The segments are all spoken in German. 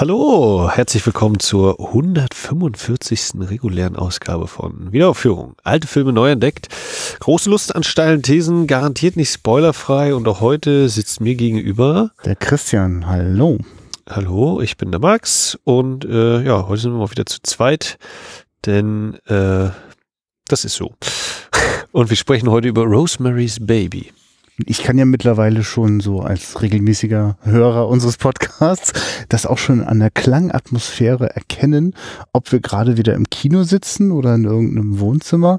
Hallo, herzlich willkommen zur 145. regulären Ausgabe von Wiederaufführung. Alte Filme neu entdeckt. Große Lust an steilen Thesen, garantiert nicht spoilerfrei. Und auch heute sitzt mir gegenüber der Christian. Hallo. Hallo, ich bin der Max und äh, ja, heute sind wir mal wieder zu zweit, denn äh, das ist so. Und wir sprechen heute über Rosemary's Baby ich kann ja mittlerweile schon so als regelmäßiger Hörer unseres Podcasts das auch schon an der Klangatmosphäre erkennen, ob wir gerade wieder im Kino sitzen oder in irgendeinem Wohnzimmer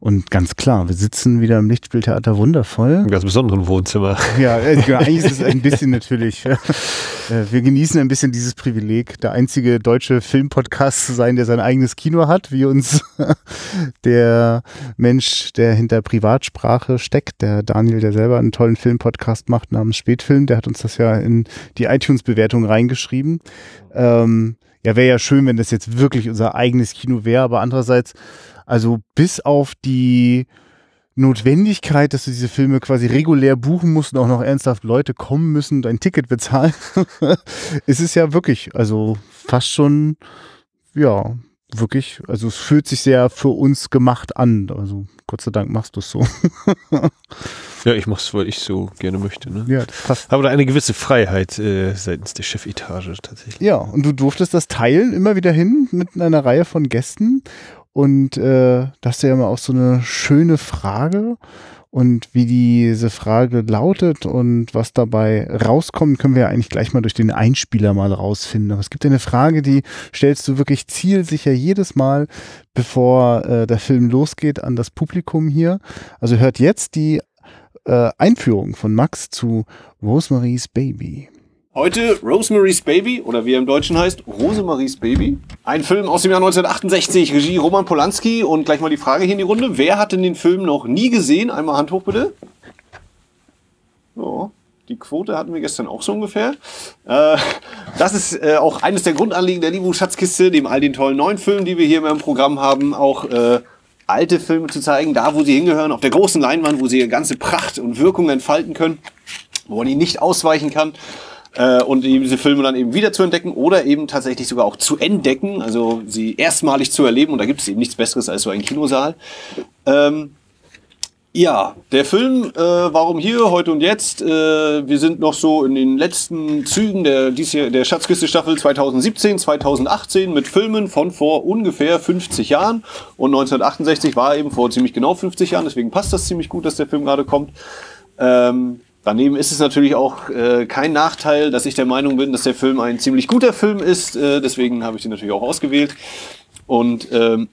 und ganz klar, wir sitzen wieder im Lichtspieltheater wundervoll. Im ganz besonderen Wohnzimmer. Ja, äh, genau, eigentlich ist es ein bisschen natürlich. Äh, wir genießen ein bisschen dieses Privileg, der einzige deutsche Filmpodcast zu sein, der sein eigenes Kino hat, wie uns der Mensch, der hinter Privatsprache steckt, der Daniel, der selber einen tollen Filmpodcast macht namens Spätfilm, der hat uns das ja in die iTunes-Bewertung reingeschrieben. Ähm, ja, wäre ja schön, wenn das jetzt wirklich unser eigenes Kino wäre, aber andererseits also bis auf die Notwendigkeit, dass du diese Filme quasi regulär buchen musst und auch noch ernsthaft Leute kommen müssen und ein Ticket bezahlen, ist es ja wirklich, also fast schon, ja, wirklich, also es fühlt sich sehr für uns gemacht an. Also Gott sei Dank machst du es so. ja, ich mach's, weil ich so gerne möchte. Ne? Ja, das passt. Aber da eine gewisse Freiheit äh, seitens der Chefetage tatsächlich. Ja, und du durftest das teilen immer wieder hin mit einer Reihe von Gästen. Und äh, das ist ja immer auch so eine schöne Frage. Und wie diese Frage lautet und was dabei rauskommt, können wir ja eigentlich gleich mal durch den Einspieler mal rausfinden. Aber es gibt eine Frage, die stellst du wirklich zielsicher jedes Mal, bevor äh, der Film losgeht, an das Publikum hier. Also hört jetzt die äh, Einführung von Max zu Rosemary's Baby. Heute Rosemary's Baby oder wie er im Deutschen heißt, Rosemary's Baby. Ein Film aus dem Jahr 1968, Regie Roman Polanski und gleich mal die Frage hier in die Runde. Wer hat denn den Film noch nie gesehen? Einmal Hand hoch bitte. So, die Quote hatten wir gestern auch so ungefähr. Äh, das ist äh, auch eines der Grundanliegen der Libu Schatzkiste, dem all den tollen neuen Filmen, die wir hier im Programm haben, auch äh, alte Filme zu zeigen, da wo sie hingehören, auf der großen Leinwand, wo sie ihre ganze Pracht und Wirkung entfalten können, wo man ihnen nicht ausweichen kann äh, und diese Filme dann eben wieder zu entdecken oder eben tatsächlich sogar auch zu entdecken, also sie erstmalig zu erleben und da gibt es eben nichts Besseres als so ein Kinosaal. Ähm, ja, der Film, äh, warum hier, heute und jetzt? Äh, wir sind noch so in den letzten Zügen der, dies hier, der Schatzkiste-Staffel 2017, 2018 mit Filmen von vor ungefähr 50 Jahren. Und 1968 war eben vor ziemlich genau 50 Jahren, deswegen passt das ziemlich gut, dass der Film gerade kommt. Ähm, Daneben ist es natürlich auch äh, kein Nachteil, dass ich der Meinung bin, dass der Film ein ziemlich guter Film ist. Äh, deswegen habe ich den natürlich auch ausgewählt. Und ähm,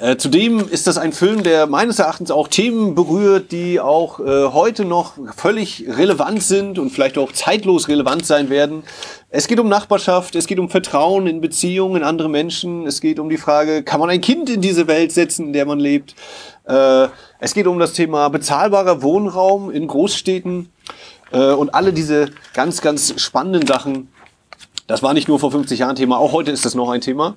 äh, zudem ist das ein Film, der meines Erachtens auch Themen berührt, die auch äh, heute noch völlig relevant sind und vielleicht auch zeitlos relevant sein werden. Es geht um Nachbarschaft, es geht um Vertrauen in Beziehungen, in andere Menschen. Es geht um die Frage, kann man ein Kind in diese Welt setzen, in der man lebt? Äh, es geht um das Thema bezahlbarer Wohnraum in Großstädten äh, und alle diese ganz, ganz spannenden Sachen. Das war nicht nur vor 50 Jahren Thema, auch heute ist das noch ein Thema.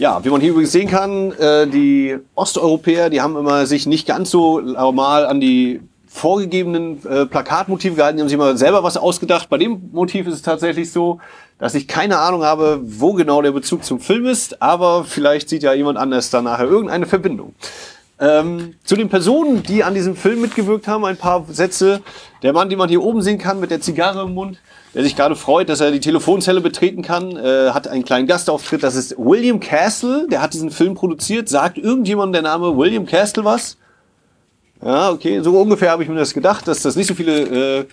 Ja, wie man hier übrigens sehen kann, äh, die Osteuropäer, die haben immer sich nicht ganz so normal an die vorgegebenen äh, Plakatmotive gehalten, die haben sich immer selber was ausgedacht. Bei dem Motiv ist es tatsächlich so, dass ich keine Ahnung habe, wo genau der Bezug zum Film ist, aber vielleicht sieht ja jemand anders da nachher irgendeine Verbindung. Ähm, zu den Personen, die an diesem Film mitgewirkt haben, ein paar Sätze. Der Mann, den man hier oben sehen kann mit der Zigarre im Mund, der sich gerade freut, dass er die Telefonzelle betreten kann, äh, hat einen kleinen Gastauftritt. Das ist William Castle, der hat diesen Film produziert. Sagt irgendjemand der Name William Castle was? Ja, okay, so ungefähr habe ich mir das gedacht, dass das nicht so viele äh,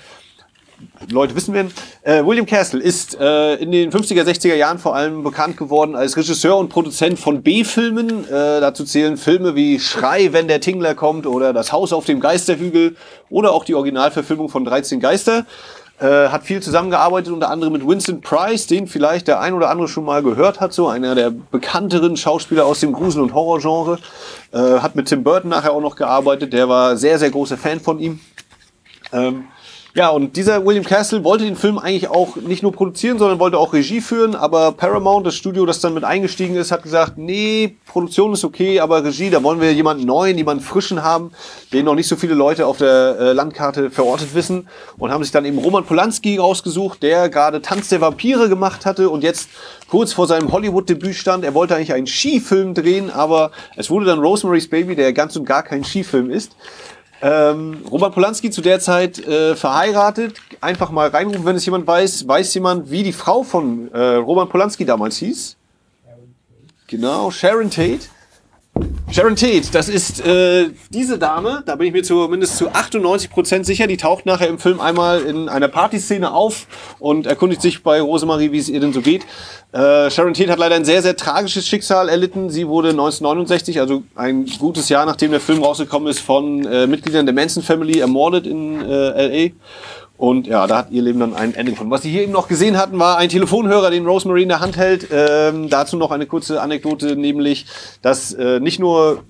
Leute wissen werden. Äh, William Castle ist äh, in den 50er, 60er Jahren vor allem bekannt geworden als Regisseur und Produzent von B-Filmen. Äh, dazu zählen Filme wie Schrei, wenn der Tingler kommt oder Das Haus auf dem Geisterhügel oder auch die Originalverfilmung von 13 Geister. Äh, hat viel zusammengearbeitet, unter anderem mit Winston Price, den vielleicht der ein oder andere schon mal gehört hat, so einer der bekannteren Schauspieler aus dem Grusel- und Horrorgenre. Äh, hat mit Tim Burton nachher auch noch gearbeitet, der war sehr, sehr großer Fan von ihm. Ähm, Ja, und dieser William Castle wollte den Film eigentlich auch nicht nur produzieren, sondern wollte auch Regie führen, aber Paramount, das Studio, das dann mit eingestiegen ist, hat gesagt, nee, Produktion ist okay, aber Regie, da wollen wir jemanden neuen, jemanden frischen haben, den noch nicht so viele Leute auf der äh, Landkarte verortet wissen und haben sich dann eben Roman Polanski rausgesucht, der gerade Tanz der Vampire gemacht hatte und jetzt kurz vor seinem Hollywood-Debüt stand. Er wollte eigentlich einen Skifilm drehen, aber es wurde dann Rosemary's Baby, der ganz und gar kein Skifilm ist. Ähm, Roman Polanski zu der Zeit äh, verheiratet. Einfach mal reinrufen, wenn es jemand weiß. Weiß jemand, wie die Frau von äh, Roman Polanski damals hieß? Genau, Sharon Tate. Sharon Tate, das ist äh, diese Dame, da bin ich mir zumindest zu 98% sicher, die taucht nachher im Film einmal in einer Partyszene auf und erkundigt sich bei Rosemarie, wie es ihr denn so geht. Äh, Sharon Tate hat leider ein sehr, sehr tragisches Schicksal erlitten. Sie wurde 1969, also ein gutes Jahr nachdem der Film rausgekommen ist, von äh, Mitgliedern der Manson Family ermordet in äh, L.A. Und ja, da hat ihr Leben dann ein Ende gefunden. Was Sie hier eben noch gesehen hatten, war ein Telefonhörer, den Rosemary in der Hand hält. Ähm, dazu noch eine kurze Anekdote, nämlich, dass äh, nicht nur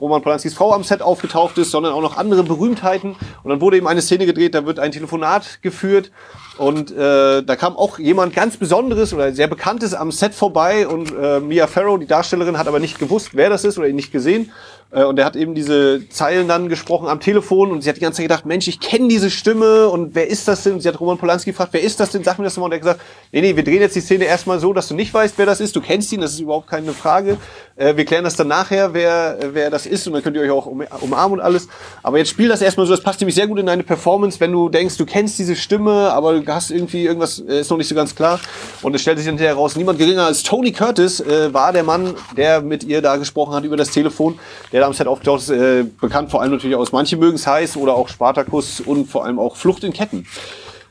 Roman Polanskis Frau am Set aufgetaucht ist, sondern auch noch andere Berühmtheiten. Und dann wurde eben eine Szene gedreht, da wird ein Telefonat geführt und äh, da kam auch jemand ganz Besonderes oder sehr Bekanntes am Set vorbei und äh, Mia Farrow, die Darstellerin, hat aber nicht gewusst, wer das ist oder ihn nicht gesehen. Äh, und er hat eben diese Zeilen dann gesprochen am Telefon und sie hat die ganze Zeit gedacht, Mensch, ich kenne diese Stimme und wer ist das denn? Und sie hat Roman Polanski gefragt, wer ist das denn? Sag mir das mal. Und er hat gesagt, nee, nee, wir drehen jetzt die Szene erstmal so, dass du nicht weißt, wer das ist. Du kennst ihn, das ist überhaupt keine Frage. Äh, wir klären das dann nachher, wer, wer das ist und dann könnt ihr euch auch um, umarmen und alles. Aber jetzt spiel das erstmal so, das passt nämlich sehr gut in deine Performance, wenn du denkst, du kennst diese Stimme, aber hast irgendwie irgendwas, äh, ist noch nicht so ganz klar. Und es stellt sich dann heraus, niemand geringer als Tony Curtis äh, war der Mann, der mit ihr da gesprochen hat über das Telefon, der da am Set aufgetaucht ist, äh, bekannt vor allem natürlich aus Manche mögen es heiß oder auch Spartacus und vor allem auch Flucht in Ketten.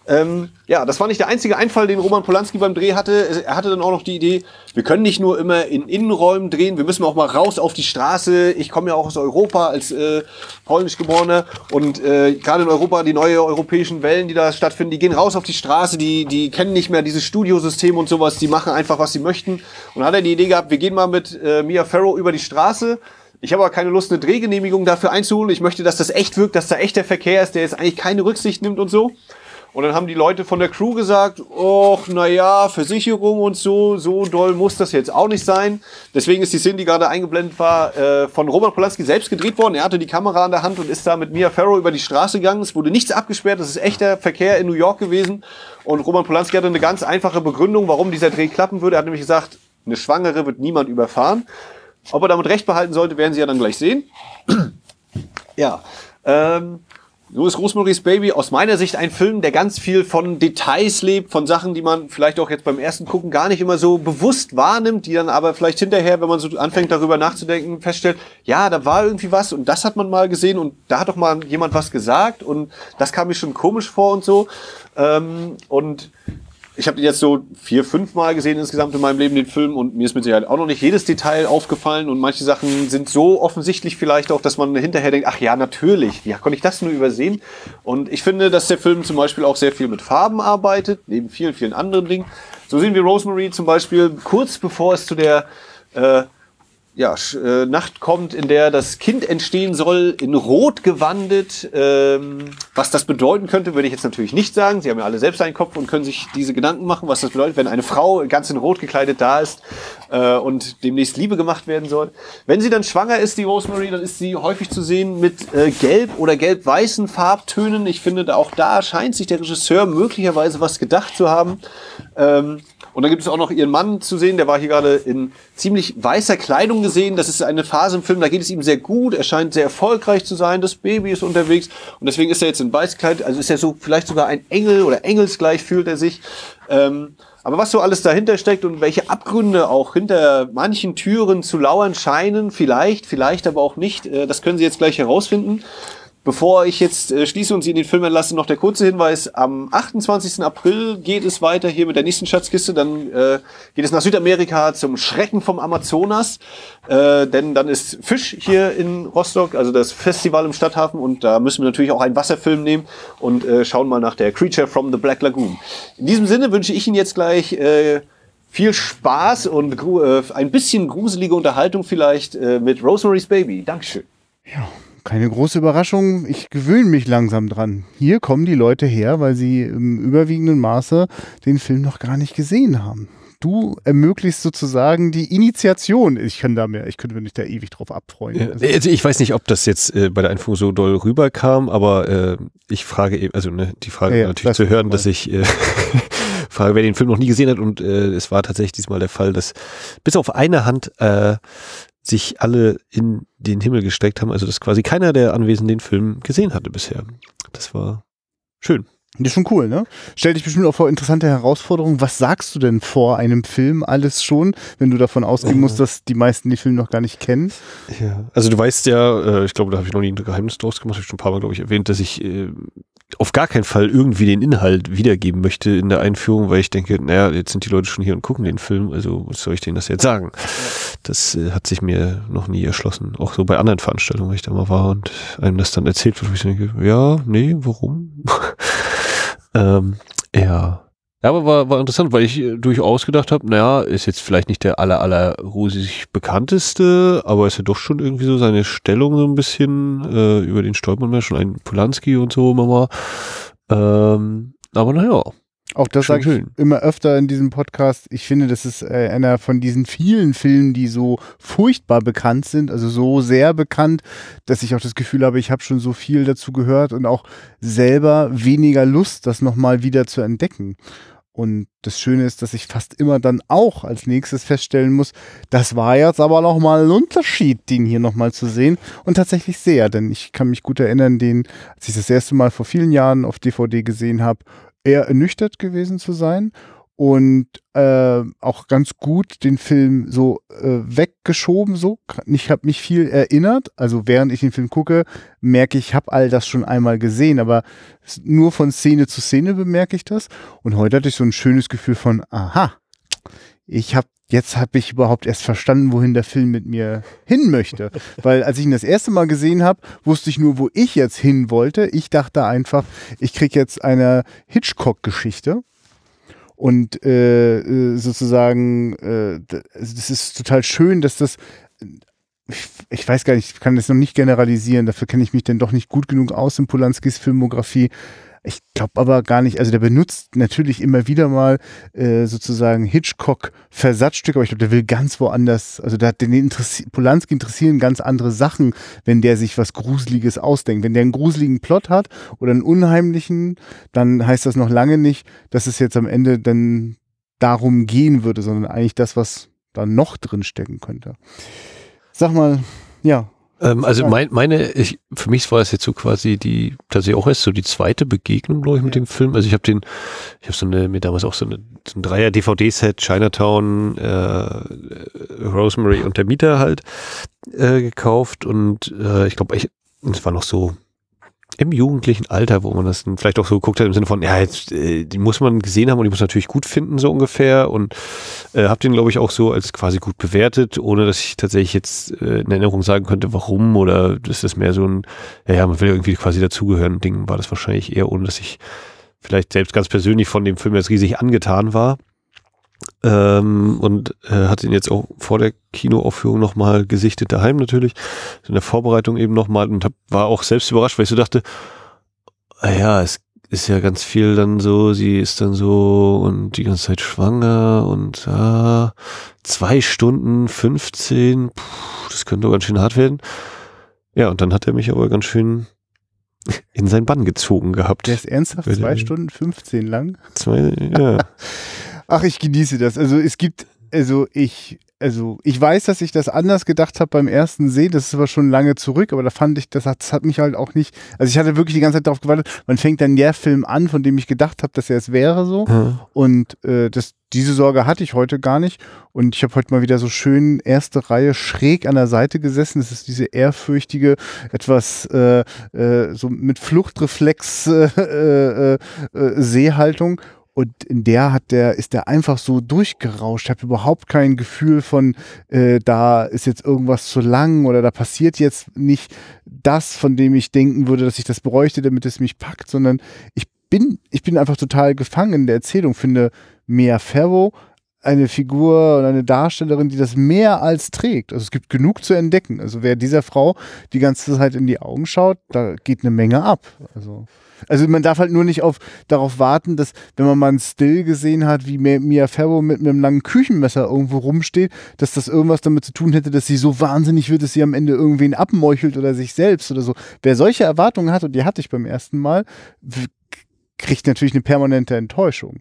Ähm, ja, das war nicht der einzige Einfall, den Roman Polanski beim Dreh hatte. Er hatte dann auch noch die Idee, wir können nicht nur immer in Innenräumen drehen, wir müssen auch mal raus auf die Straße. Ich komme ja auch aus Europa als äh, polnisch geborener und äh, gerade in Europa die neue europäischen Wellen, die da stattfinden, die gehen raus auf die Straße, die, die kennen nicht mehr dieses Studiosystem und sowas, die machen einfach, was sie möchten. Und hat er die Idee gehabt, wir gehen mal mit äh, Mia Farrow über die Straße. Ich habe aber keine Lust, eine Drehgenehmigung dafür einzuholen. Ich möchte, dass das echt wirkt, dass da echter Verkehr ist, der jetzt eigentlich keine Rücksicht nimmt und so. Und dann haben die Leute von der Crew gesagt, och, naja, Versicherung und so, so doll muss das jetzt auch nicht sein. Deswegen ist die Szene, die gerade eingeblendet war, äh, von Roman Polanski selbst gedreht worden. Er hatte die Kamera in der Hand und ist da mit Mia Farrow über die Straße gegangen. Es wurde nichts abgesperrt, das ist echter Verkehr in New York gewesen. Und Roman Polanski hatte eine ganz einfache Begründung, warum dieser Dreh klappen würde. Er hat nämlich gesagt, eine Schwangere wird niemand überfahren. Ob er damit recht behalten sollte, werden Sie ja dann gleich sehen. ja, ähm, so ist Rosemary's Baby aus meiner Sicht ein Film, der ganz viel von Details lebt, von Sachen, die man vielleicht auch jetzt beim ersten Gucken gar nicht immer so bewusst wahrnimmt, die dann aber vielleicht hinterher, wenn man so anfängt darüber nachzudenken, feststellt, ja, da war irgendwie was und das hat man mal gesehen und da hat doch mal jemand was gesagt und das kam mir schon komisch vor und so. Ähm, und ich habe jetzt so vier, fünf Mal gesehen insgesamt in meinem Leben, den Film, und mir ist mit Sicherheit auch noch nicht jedes Detail aufgefallen und manche Sachen sind so offensichtlich vielleicht auch, dass man hinterher denkt, ach ja, natürlich, wie konnte ich das nur übersehen? Und ich finde, dass der Film zum Beispiel auch sehr viel mit Farben arbeitet, neben vielen, vielen anderen Dingen. So sehen wir Rosemary zum Beispiel kurz bevor es zu der äh, ja, äh, Nacht kommt, in der das Kind entstehen soll, in Rot gewandet. Ähm, was das bedeuten könnte, würde ich jetzt natürlich nicht sagen. Sie haben ja alle selbst einen Kopf und können sich diese Gedanken machen, was das bedeutet, wenn eine Frau ganz in Rot gekleidet da ist äh, und demnächst Liebe gemacht werden soll. Wenn sie dann schwanger ist, die Rosemary, dann ist sie häufig zu sehen mit äh, gelb oder gelb-weißen Farbtönen. Ich finde, auch da scheint sich der Regisseur möglicherweise was gedacht zu haben. Ähm, und dann gibt es auch noch ihren Mann zu sehen, der war hier gerade in ziemlich weißer Kleidung gesehen. Das ist eine Phase im Film, da geht es ihm sehr gut. Er scheint sehr erfolgreich zu sein. Das Baby ist unterwegs. Und deswegen ist er jetzt in Weißkleid. Also ist er so vielleicht sogar ein Engel oder engelsgleich fühlt er sich. Ähm, aber was so alles dahinter steckt und welche Abgründe auch hinter manchen Türen zu lauern scheinen, vielleicht, vielleicht aber auch nicht, äh, das können Sie jetzt gleich herausfinden. Bevor ich jetzt äh, schließe und Sie in den Film entlasse, noch der kurze Hinweis. Am 28. April geht es weiter hier mit der nächsten Schatzkiste. Dann äh, geht es nach Südamerika zum Schrecken vom Amazonas. Äh, denn dann ist Fisch hier in Rostock, also das Festival im Stadthafen. Und da müssen wir natürlich auch einen Wasserfilm nehmen und äh, schauen mal nach der Creature from the Black Lagoon. In diesem Sinne wünsche ich Ihnen jetzt gleich... Äh, viel Spaß und äh, ein bisschen gruselige Unterhaltung vielleicht äh, mit Rosemary's Baby. Dankeschön. Ja, keine große Überraschung. Ich gewöhne mich langsam dran. Hier kommen die Leute her, weil sie im überwiegenden Maße den Film noch gar nicht gesehen haben. Du ermöglichst sozusagen die Initiation. Ich kann da mehr, ich könnte mich da ewig drauf abfreuen. Ja, also ich weiß nicht, ob das jetzt äh, bei der Einführung so doll rüberkam, aber äh, ich frage eben, also ne, die Frage Ja, natürlich zu hören, dass ich äh, frage, wer den Film noch nie gesehen hat und äh, es war tatsächlich diesmal der Fall, dass bis auf eine Hand äh, sich alle in den Himmel gestreckt haben, also dass quasi keiner der Anwesenden den Film gesehen hatte bisher. Das war schön. Das ist schon cool, ne? Stell dich bestimmt auch vor interessante Herausforderungen. Was sagst du denn vor einem Film alles schon, wenn du davon ausgehen musst, dass die meisten den Film noch gar nicht kennen? Ja, also du weißt ja, äh, ich glaube, da habe ich noch nie ein Geheimnis draus gemacht, habe ich schon ein paar Mal, glaube ich, erwähnt, dass ich äh, auf gar keinen Fall irgendwie den Inhalt wiedergeben möchte in der Einführung, weil ich denke, naja, jetzt sind die Leute schon hier und gucken den Film, also was soll ich denen das jetzt sagen? Das äh, hat sich mir noch nie erschlossen. Auch so bei anderen Veranstaltungen, wo ich da mal war und einem das dann erzählt wird, wo ich denke, ja, nee, warum? ähm, ja. Ja, aber war, war interessant, weil ich äh, durchaus gedacht habe, naja, ist jetzt vielleicht nicht der aller, aller rosig bekannteste, aber ist ja doch schon irgendwie so seine Stellung so ein bisschen, äh, über den stolpert man ja schon ein Polanski und so immer mal. Ähm, aber naja, Auch das sage ich schön. immer öfter in diesem Podcast. Ich finde, das ist äh, einer von diesen vielen Filmen, die so furchtbar bekannt sind, also so sehr bekannt, dass ich auch das Gefühl habe, ich habe schon so viel dazu gehört und auch selber weniger Lust, das nochmal wieder zu entdecken. Und das Schöne ist, dass ich fast immer dann auch als nächstes feststellen muss, das war jetzt aber nochmal ein Unterschied, den hier nochmal zu sehen. Und tatsächlich sehr, denn ich kann mich gut erinnern, den, als ich das erste Mal vor vielen Jahren auf DVD gesehen habe, eher ernüchtert gewesen zu sein und äh, auch ganz gut den Film so äh, weggeschoben so. Ich habe mich viel erinnert, also während ich den Film gucke, merke ich, ich habe all das schon einmal gesehen, aber nur von Szene zu Szene bemerke ich das. Und heute hatte ich so ein schönes Gefühl von, aha, ich habe jetzt habe ich überhaupt erst verstanden, wohin der Film mit mir hin möchte. Weil als ich ihn das erste Mal gesehen habe, wusste ich nur, wo ich jetzt hin wollte. Ich dachte einfach, ich kriege jetzt eine Hitchcock-Geschichte. Und äh, äh, sozusagen, äh, das ist total schön, dass das, ich weiß gar nicht, ich kann das noch nicht generalisieren, dafür kenne ich mich denn doch nicht gut genug aus in Polanskis Filmografie. Ich glaube aber gar nicht, also der benutzt natürlich immer wieder mal äh, sozusagen Hitchcock-Versatzstücke, aber ich glaube, der will ganz woanders, also da hat den interessi Polanski interessieren ganz andere Sachen, wenn der sich was Gruseliges ausdenkt. Wenn der einen gruseligen Plot hat oder einen unheimlichen, dann heißt das noch lange nicht, dass es jetzt am Ende dann darum gehen würde, sondern eigentlich das, was da noch drin stecken könnte. Sag mal, ja, Ähm, also Ja. mein, meine, ich, für mich war es jetzt so quasi die, tatsächlich auch erst so die zweite Begegnung, glaube ich, mit dem Film. Also ich habe den, ich habe so eine, mir damals auch so, eine, so ein Dreier-DVD-Set, Chinatown, äh, Rosemary und der Mieter halt äh, gekauft und äh, ich glaube, ich, es war noch so im jugendlichen Alter, wo man das vielleicht auch so geguckt hat im Sinne von, ja, jetzt, äh, die muss man gesehen haben und die muss man natürlich gut finden, so ungefähr. Und äh, habe den, glaube ich, auch so als quasi gut bewertet, ohne dass ich tatsächlich jetzt äh, in Erinnerung sagen könnte, warum oder ist das mehr so ein, ja, ja, man will irgendwie quasi dazugehören, Ding war das wahrscheinlich eher, ohne dass ich vielleicht selbst ganz persönlich von dem Film jetzt riesig angetan war. Ähm, und äh, hat ihn jetzt auch vor der Kinoaufführung nochmal gesichtet, daheim natürlich, in der Vorbereitung eben nochmal und hab, war auch selbst überrascht, weil ich so dachte, ah ja, es ist ja ganz viel dann so, sie ist dann so und die ganze Zeit schwanger und ah, zwei Stunden 15, puh, das könnte doch ganz schön hart werden. Ja, und dann hat er mich aber ganz schön in sein Bann gezogen gehabt. der ist ernsthaft zwei Stunden 15 lang. Zwei, ja. Ach, ich genieße das. Also es gibt, also ich, also ich weiß, dass ich das anders gedacht habe beim ersten Sehen. Das ist aber schon lange zurück, aber da fand ich, das hat, das hat mich halt auch nicht. Also ich hatte wirklich die ganze Zeit darauf gewartet. Man fängt dann der Film an, von dem ich gedacht habe, dass er es wäre so. Ja. Und äh, das, diese Sorge hatte ich heute gar nicht. Und ich habe heute mal wieder so schön erste Reihe schräg an der Seite gesessen. Das ist diese ehrfürchtige, etwas äh, äh, so mit Fluchtreflex äh, äh, äh, Sehhaltung. Und in der hat der, ist der einfach so durchgerauscht. Ich habe überhaupt kein Gefühl von, äh, da ist jetzt irgendwas zu lang oder da passiert jetzt nicht das, von dem ich denken würde, dass ich das bräuchte, damit es mich packt, sondern ich bin, ich bin einfach total gefangen in der Erzählung. Finde Mia Farrow eine Figur und eine Darstellerin, die das mehr als trägt. Also es gibt genug zu entdecken. Also wer dieser Frau die ganze Zeit in die Augen schaut, da geht eine Menge ab. Also also man darf halt nur nicht auf, darauf warten, dass, wenn man mal einen Still gesehen hat, wie Mia Farrow mit einem langen Küchenmesser irgendwo rumsteht, dass das irgendwas damit zu tun hätte, dass sie so wahnsinnig wird, dass sie am Ende irgendwen abmeuchelt oder sich selbst oder so. Wer solche Erwartungen hat, und die hatte ich beim ersten Mal, kriegt natürlich eine permanente Enttäuschung.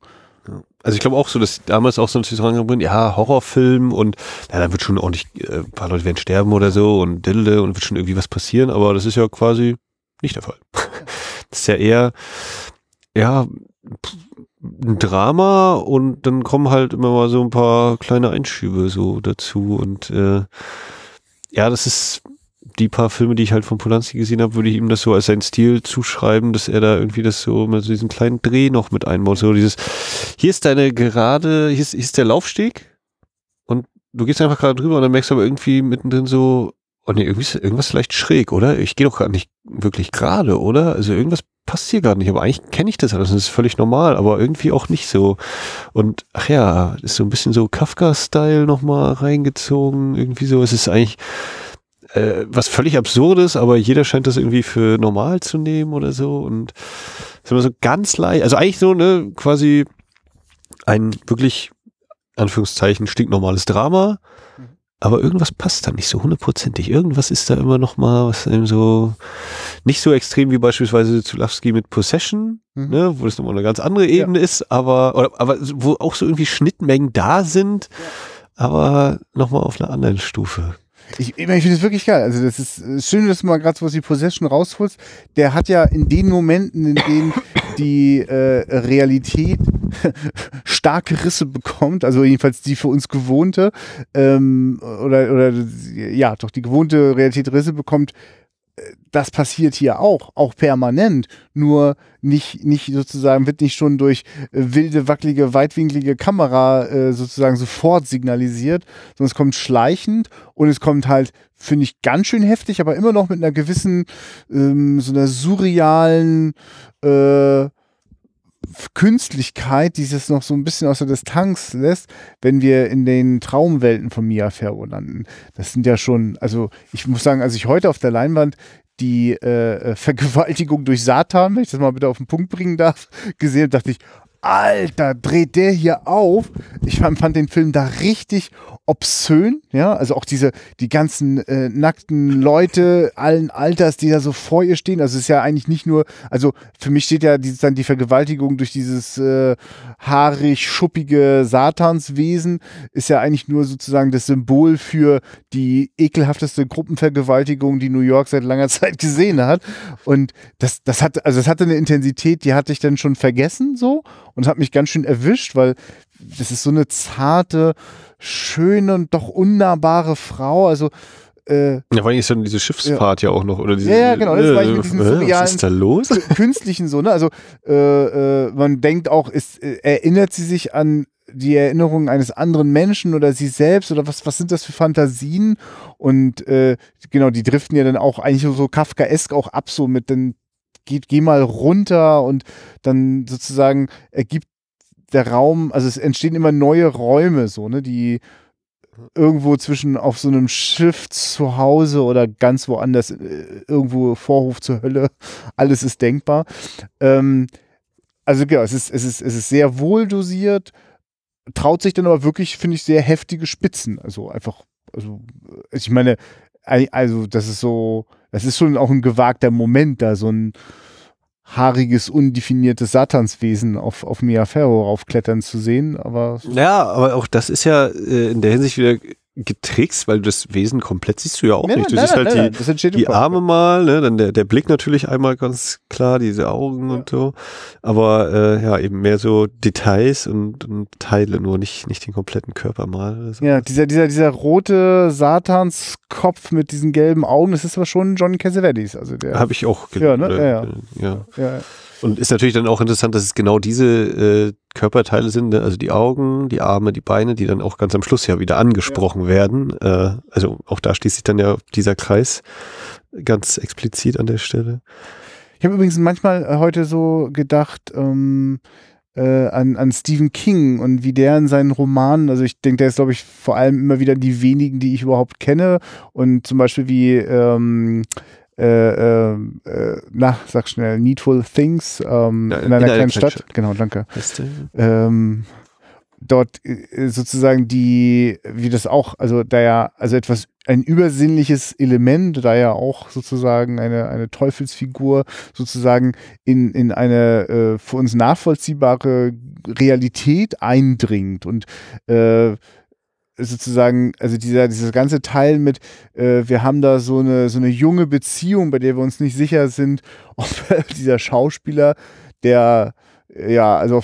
Also ich glaube auch so, dass damals auch so natürlich rangekommen ja, Horrorfilm und ja, da wird schon ordentlich, äh, ein paar Leute werden sterben oder so und Dilde und wird schon irgendwie was passieren, aber das ist ja quasi nicht der Fall. Das ist ja eher, ja, ein Drama und dann kommen halt immer mal so ein paar kleine Einschübe so dazu und äh, ja, das ist die paar Filme, die ich halt von Polanski gesehen habe, würde ich ihm das so als sein Stil zuschreiben, dass er da irgendwie das so mit so diesen kleinen Dreh noch mit einbaut. So dieses, hier ist deine gerade, hier ist, hier ist der Laufsteg und du gehst einfach gerade drüber und dann merkst du aber irgendwie mittendrin so, oh nee, irgendwie ist irgendwas vielleicht schräg, oder? Ich gehe doch gar nicht wirklich gerade, oder? Also irgendwas passt hier gerade nicht, aber eigentlich kenne ich das alles, das ist völlig normal, aber irgendwie auch nicht so. Und ach ja, ist so ein bisschen so Kafka-Style nochmal reingezogen, irgendwie so. Es ist eigentlich, äh, was völlig absurdes, aber jeder scheint das irgendwie für normal zu nehmen oder so und ist immer so ganz leicht, also eigentlich so, ne, quasi ein wirklich, Anführungszeichen, stinknormales Drama, mhm. aber irgendwas passt da nicht so hundertprozentig. Irgendwas ist da immer noch mal, was eben so, nicht so extrem wie beispielsweise Zulawski mit Possession, mhm. ne, wo das nochmal eine ganz andere Ebene ja. ist, aber, oder, aber wo auch so irgendwie Schnittmengen da sind, ja. aber nochmal auf einer anderen Stufe. Ich, ich, finde es wirklich geil. Also das ist schön, dass du mal gerade so was die Possession rausholst. Der hat ja in den Momenten, in denen die äh, Realität starke Risse bekommt, also jedenfalls die für uns gewohnte, ähm, oder, oder ja, doch die gewohnte Realität Risse bekommt, das passiert hier auch, auch permanent. Nur nicht, nicht sozusagen, wird nicht schon durch äh, wilde, wackelige, weitwinklige Kamera äh, sozusagen sofort signalisiert, sondern es kommt schleichend und es kommt halt, finde ich, ganz schön heftig, aber immer noch mit einer gewissen, ähm, so einer surrealen, äh, Künstlichkeit, die es noch so ein bisschen aus der Distanz lässt, wenn wir in den Traumwelten von Mia Farrow landen. Das sind ja schon, also ich muss sagen, als ich heute auf der Leinwand die äh, Vergewaltigung durch Satan, wenn ich das mal bitte auf den Punkt bringen darf, gesehen dachte ich, Alter, dreht der hier auf. Ich fand, den Film da richtig obszön, ja, also auch diese, die ganzen äh, nackten Leute allen Alters, die da so vor ihr stehen, also es ist ja eigentlich nicht nur, also für mich steht ja dieses, dann die Vergewaltigung durch dieses äh, haarig, schuppige Satanswesen, ist ja eigentlich nur sozusagen das Symbol für die ekelhafteste Gruppenvergewaltigung, die New York seit langer Zeit gesehen hat. Und das, das hat, also das hatte eine Intensität, die hatte ich dann schon vergessen, so, und hat mich ganz schön erwischt, weil das ist so eine zarte, schöne und doch unnahbare Frau. Also äh, ja, vor allem ist dann diese Schiffsfahrt ja, ja auch noch, oder diese, Ja, ja genau, das war ich mit diesem äh, was ist da los? künstlichen so, ne? Also äh, äh, man denkt auch, ist, äh, erinnert sie sich an die Erinnerungen eines anderen Menschen oder sie selbst oder was, was sind das für Fantasien? Und äh, genau, die driften ja dann auch eigentlich so Kafkaesk auch ab, so mit den geh, geh mal runter und dann sozusagen ergibt der Raum, also es entstehen immer neue Räume, so, ne, die irgendwo zwischen auf so einem Schiff zu Hause oder ganz woanders, äh, irgendwo Vorhof zur Hölle, alles ist denkbar. Ähm, also genau, es ist, es ist, es ist sehr wohl dosiert, traut sich dann aber wirklich, finde ich, sehr heftige Spitzen. Also einfach, also ich meine, also das ist so, das ist schon auch ein gewagter Moment, da so ein haariges, undefiniertes Satanswesen auf, auf Mia Ferro raufklettern zu sehen, aber. Ja, aber auch das ist ja äh, in der Hinsicht wieder getrickst, weil du das Wesen komplett siehst du ja auch nein, nicht. Du nein, siehst nein, halt die, die Arme mal, ne, dann der, der Blick natürlich einmal ganz klar, diese Augen ja. und so. Aber äh, ja, eben mehr so Details und, und Teile, nur nicht, nicht den kompletten Körper mal. Ja, dieser, dieser, dieser rote Satanskopf mit diesen gelben Augen, das ist aber schon John Cassavetes. Also der. Habe ich auch gelesen. Ja, ne? ja, ja. ja. ja. Und ist natürlich dann auch interessant, dass es genau diese äh, Körperteile sind, ne? also die Augen, die Arme, die Beine, die dann auch ganz am Schluss ja wieder angesprochen ja. werden. Äh, also auch da schließt sich dann ja dieser Kreis ganz explizit an der Stelle. Ich habe übrigens manchmal äh, heute so gedacht, ähm, äh, an, an Stephen King und wie der in seinen Romanen, also ich denke, der ist, glaube ich, vor allem immer wieder die wenigen, die ich überhaupt kenne. Und zum Beispiel wie ähm, äh, äh, na, sag schnell, Needful Things ähm, ja, in, in, einer kleinen Stadt. Stadt. Genau, danke. Ähm, dort äh, sozusagen die, wie das auch, also da ja, also etwas, ein übersinnliches Element, da ja auch sozusagen eine, eine Teufelsfigur sozusagen in, in eine äh, für uns nachvollziehbare Realität eindringt und äh, sozusagen, also dieser, dieses ganze Teil mit, äh, wir haben da so eine, so eine junge Beziehung, bei der wir uns nicht sicher sind, ob dieser Schauspieler, der ja, also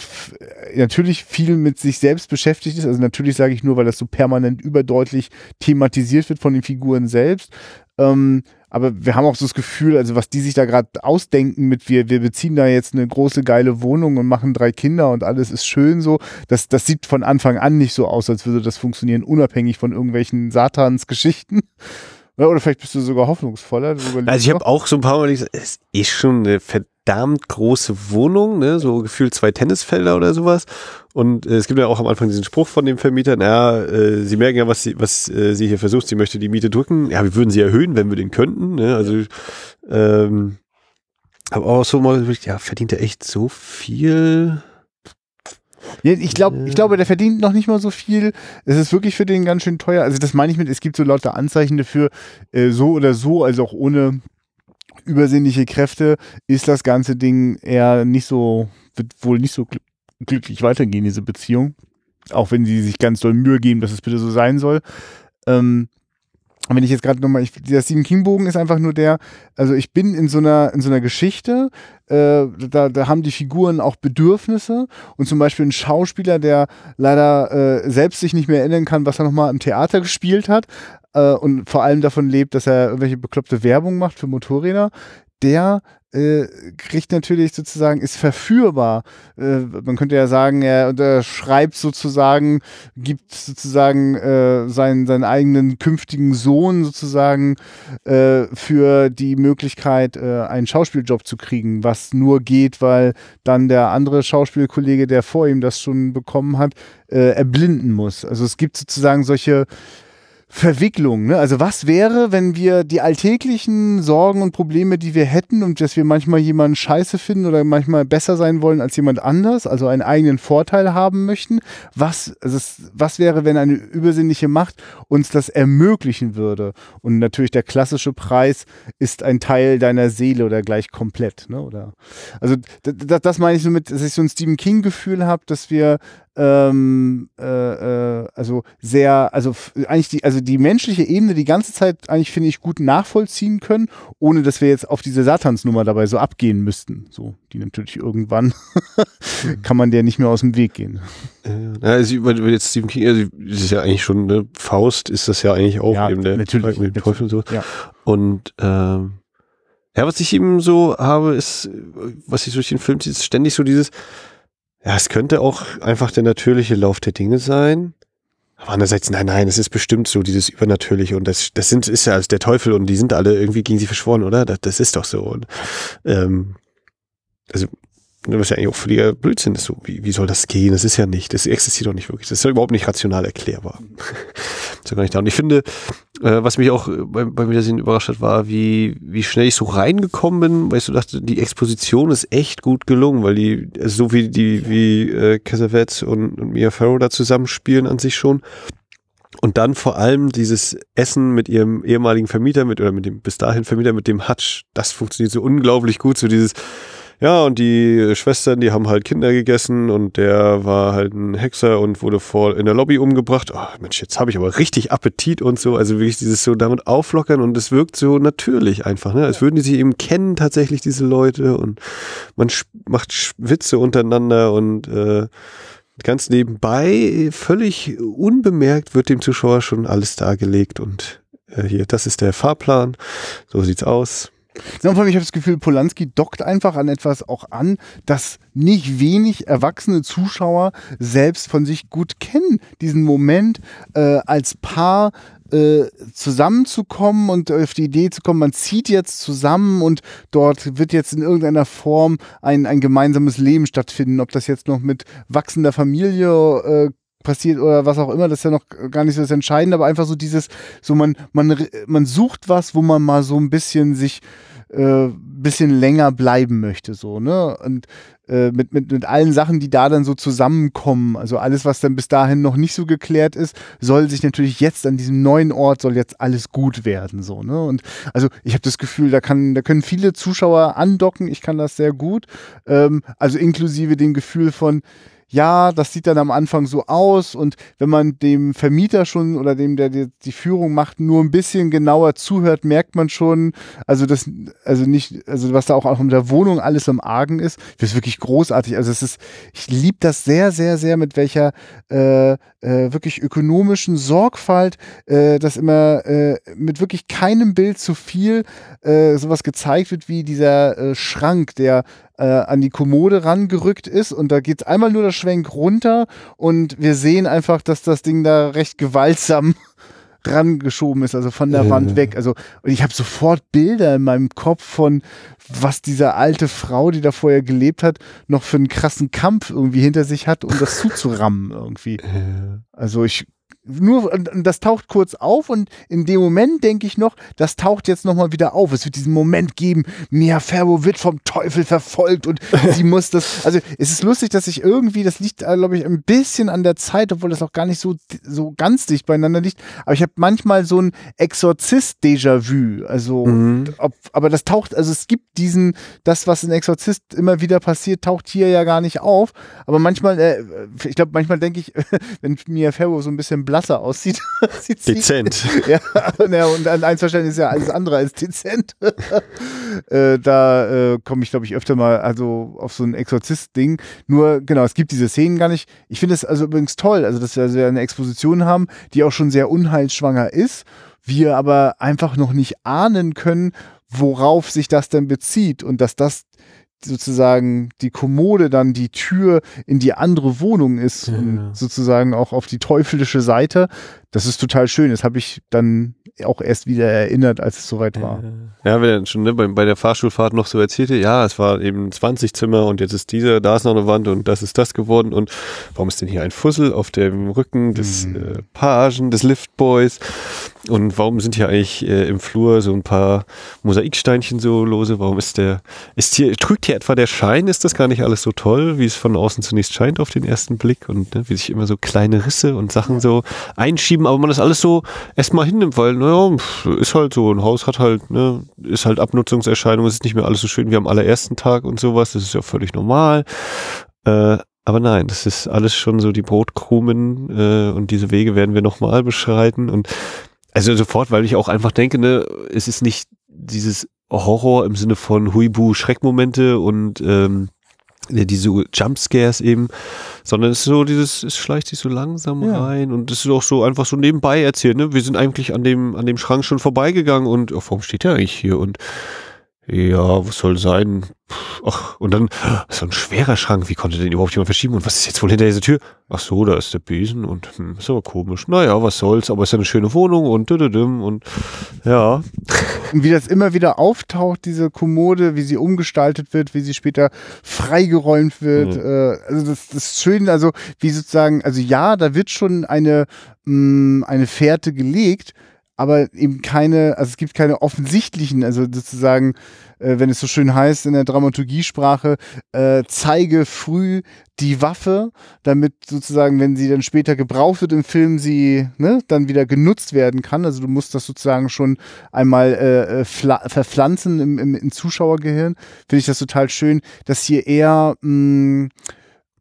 natürlich viel mit sich selbst beschäftigt ist. Also natürlich sage ich nur, weil das so permanent überdeutlich thematisiert wird von den Figuren selbst. Ähm, aber wir haben auch so das Gefühl, also was die sich da gerade ausdenken mit wir, wir beziehen da jetzt eine große geile Wohnung und machen drei Kinder und alles ist schön so, das, das sieht von Anfang an nicht so aus, als würde das funktionieren, unabhängig von irgendwelchen Satansgeschichten. Oder vielleicht bist du sogar hoffnungsvoller. Also ich habe auch so ein paar Mal gesagt, es ist schon eine verdammt große Wohnung, ne? so gefühlt zwei Tennisfelder oder sowas. Und äh, es gibt ja auch am Anfang diesen Spruch von dem Vermieter, naja, äh, sie merken ja, was sie, was äh, sie hier versucht, sie möchte die Miete drücken. Ja, wir würden sie erhöhen, wenn wir den könnten. Ne? Also ähm, aber auch so mal, ja, verdient er echt so viel? Ich glaube, ich glaube, der verdient noch nicht mal so viel. Es ist wirklich für den ganz schön teuer. Also das meine ich mit, es gibt so lauter Anzeichen dafür, äh, so oder so, also auch ohne übersinnliche Kräfte, ist das ganze Ding eher nicht so, wird wohl nicht so gl glücklich weitergehen, diese Beziehung. Auch wenn sie sich ganz doll Mühe geben, dass es bitte so sein soll. Ähm, wenn ich jetzt gerade nochmal, der Stephen King-Bogen ist einfach nur der, also ich bin in so einer, in so einer Geschichte, äh, da, da haben die Figuren auch Bedürfnisse. Und zum Beispiel ein Schauspieler, der leider äh, selbst sich nicht mehr erinnern kann, was er nochmal im Theater gespielt hat äh, und vor allem davon lebt, dass er irgendwelche bekloppte Werbung macht für Motorräder, der äh, kriegt natürlich sozusagen, ist verführbar. Äh, man könnte ja sagen, er unterschreibt sozusagen, gibt sozusagen äh, seinen, seinen eigenen künftigen Sohn sozusagen für die Möglichkeit, einen Schauspieljob zu kriegen, was nur geht, weil dann der andere Schauspielkollege, der vor ihm das schon bekommen hat, erblinden muss. Also es gibt sozusagen solche Verwicklung. Ne? Also was wäre, wenn wir die alltäglichen Sorgen und Probleme, die wir hätten und dass wir manchmal jemanden scheiße finden oder manchmal besser sein wollen als jemand anders, also einen eigenen Vorteil haben möchten, was, also was wäre, wenn eine übersinnliche Macht uns das ermöglichen würde? Und natürlich der klassische Preis ist ein Teil deiner Seele oder gleich komplett. Ne? Oder, also das, das meine ich so mit, dass ich so ein Stephen King-Gefühl habe, dass wir ähm, äh, äh, also sehr, also eigentlich die, also die menschliche Ebene die ganze Zeit eigentlich finde ich gut nachvollziehen können, ohne dass wir jetzt auf diese Satansnummer dabei so abgehen müssten. So, die natürlich irgendwann kann man der nicht mehr aus dem Weg gehen. Ja, also jetzt Stephen King, also das ist ja eigentlich schon, ne, Faust ist das ja eigentlich auch ja, eben der natürlich, mit dem Teufel und so. Ja. Und ähm, ja, was ich eben so habe, ist, was ich durch den Film ist ständig so dieses, ja, es könnte auch einfach der natürliche Lauf der Dinge sein. Aber andererseits, nein, nein, es ist bestimmt so, dieses Übernatürliche und das, das sind, ist ja als der Teufel und die sind alle irgendwie gegen sie verschworen, oder? Das, das ist doch so. Und, ähm, also was ja eigentlich auch völliger Blödsinn ist. So, wie, wie soll das gehen? Das ist ja nicht, das existiert doch nicht wirklich. Das ist ja überhaupt nicht rational erklärbar. So gar nicht da. Und ich finde, äh, was mich auch beim, beim Wiedersehen überrascht hat, war, wie, wie schnell ich so reingekommen bin, weil ich so dachte, die Exposition ist echt gut gelungen, weil die, also so wie die, wie äh, Cassavetes und, und Mia Farrow da zusammenspielen an sich schon. Und dann vor allem dieses Essen mit ihrem ehemaligen Vermieter, mit, oder mit dem bis dahin Vermieter, mit dem Hutch, das funktioniert so unglaublich gut, so dieses, ja, und die Schwestern, die haben halt Kinder gegessen und der war halt ein Hexer und wurde vor in der Lobby umgebracht. Oh, Mensch, jetzt habe ich aber richtig Appetit und so. Also wirklich dieses so damit auflockern und es wirkt so natürlich einfach, ne? Als würden die sich eben kennen tatsächlich, diese Leute und man macht Witze untereinander und äh, ganz nebenbei, völlig unbemerkt wird dem Zuschauer schon alles dargelegt und äh, hier, das ist der Fahrplan, so sieht's aus. Ja, vor allem, ich habe das Gefühl, Polanski dockt einfach an etwas auch an, das nicht wenig erwachsene Zuschauer selbst von sich gut kennen. Diesen Moment äh, als Paar äh, zusammenzukommen und auf die Idee zu kommen, man zieht jetzt zusammen und dort wird jetzt in irgendeiner Form ein, ein gemeinsames Leben stattfinden. Ob das jetzt noch mit wachsender Familie äh, passiert oder was auch immer, das ist ja noch gar nicht so das Entscheidende, aber einfach so dieses, so man, man, man sucht was, wo man mal so ein bisschen sich äh, bisschen länger bleiben möchte, so, ne? Und äh, mit, mit, mit allen Sachen, die da dann so zusammenkommen, also alles, was dann bis dahin noch nicht so geklärt ist, soll sich natürlich jetzt an diesem neuen Ort, soll jetzt alles gut werden, so, ne? Und also ich habe das Gefühl, da kann, da können viele Zuschauer andocken, ich kann das sehr gut, ähm, also inklusive dem Gefühl von, ja, das sieht dann am Anfang so aus und wenn man dem Vermieter schon oder dem, der die, die Führung macht, nur ein bisschen genauer zuhört, merkt man schon, also das, also nicht, also was da auch, in der Wohnung alles im Argen ist, das ist wirklich großartig. Also es ist, ich liebe das sehr, sehr, sehr, mit welcher äh, äh, wirklich ökonomischen Sorgfalt, äh, dass immer äh, mit wirklich keinem Bild zu viel äh, sowas gezeigt wird wie dieser äh, Schrank, der äh, an die Kommode rangerückt ist und da geht einmal nur der Schwenk runter und wir sehen einfach, dass das Ding da recht gewaltsam rangeschoben ist, also von der äh. Wand weg. Also und ich habe sofort Bilder in meinem Kopf von, was diese alte Frau, die da vorher gelebt hat, noch für einen krassen Kampf irgendwie hinter sich hat, um das zuzurammen irgendwie. Also ich nur, und, das taucht kurz auf und in dem Moment denke ich noch, das taucht jetzt nochmal wieder auf. Es wird diesen Moment geben, Mia Ferro wird vom Teufel verfolgt und sie muss das, also es ist lustig, dass ich irgendwie, das liegt, äh, glaube ich, ein bisschen an der Zeit, obwohl das auch gar nicht so, so ganz dicht beieinander liegt, aber ich habe manchmal so ein Exorzist-Déjà-vu, also, mhm. ob, aber das taucht, also es gibt diesen, das, was in Exorzist immer wieder passiert, taucht hier ja gar nicht auf, aber manchmal, äh, ich glaube, manchmal denke ich, wenn Mia Ferro so ein bisschen blasser aussieht. dezent. ja, ja, und an eins Verständnis ist ja alles andere als dezent. äh, da äh, komme ich, glaube ich, öfter mal also auf so ein Exorzist-Ding. Nur, genau, es gibt diese Szenen gar nicht. Ich finde es also übrigens toll, also dass wir also eine Exposition haben, die auch schon sehr unheilsschwanger ist, wir aber einfach noch nicht ahnen können, worauf sich das denn bezieht und dass das sozusagen die Kommode dann die Tür in die andere Wohnung ist ja. und sozusagen auch auf die teuflische Seite. Das ist total schön. Das habe ich dann auch erst wieder erinnert, als es soweit war. Ja, wenn er schon ne, bei, bei der Fahrschulfahrt noch so erzählte, ja, es war eben 20 Zimmer und jetzt ist dieser, da ist noch eine Wand und das ist das geworden und warum ist denn hier ein Fussel auf dem Rücken des mhm. äh, Pagen, des Liftboys und warum sind hier eigentlich äh, im Flur so ein paar Mosaiksteinchen so lose? Warum ist der, ist hier, trügt hier etwa der Schein? Ist das gar nicht alles so toll, wie es von außen zunächst scheint auf den ersten Blick und ne, wie sich immer so kleine Risse und Sachen so einschieben, aber man das alles so erstmal hinnimmt, weil, naja, ist halt so, ein Haus hat halt, ne, ist halt Abnutzungserscheinung, es ist nicht mehr alles so schön wie am allerersten Tag und sowas, das ist ja völlig normal. Äh, aber nein, das ist alles schon so die Brotkrumen äh, und diese Wege werden wir nochmal beschreiten. Und also sofort, weil ich auch einfach denke, ne, es ist nicht dieses Horror im Sinne von Huibu Schreckmomente und ähm, diese Jumpscares eben, sondern es ist so dieses, es schleicht sich so langsam ja. rein und es ist auch so einfach so nebenbei erzählt, ne? Wir sind eigentlich an dem, an dem Schrank schon vorbeigegangen und oh, warum steht der eigentlich hier? Und ja, was soll sein? Ach, und dann, so ein schwerer Schrank, wie konnte den überhaupt jemand verschieben? Und was ist jetzt wohl hinter dieser Tür? Ach so, da ist der Besen und hm, ist aber komisch. Naja, was soll's, aber ist ja eine schöne Wohnung und düdüdüm und ja. Und wie das immer wieder auftaucht, diese Kommode, wie sie umgestaltet wird, wie sie später freigeräumt wird. Mhm. Äh, also das, das ist schön, also wie sozusagen, also ja, da wird schon eine, mh, mm, eine Fährte gelegt, aber eben keine, also es gibt keine offensichtlichen, also sozusagen, äh, wenn es so schön heißt in der Dramaturgiesprache, äh, zeige früh die Waffe, damit sozusagen, wenn sie dann später gebraucht wird im Film, sie ne, dann wieder genutzt werden kann. Also du musst das sozusagen schon einmal äh, äh verpflanzen im, im, im Zuschauergehirn. Finde ich das total schön, dass hier eher mh, mm,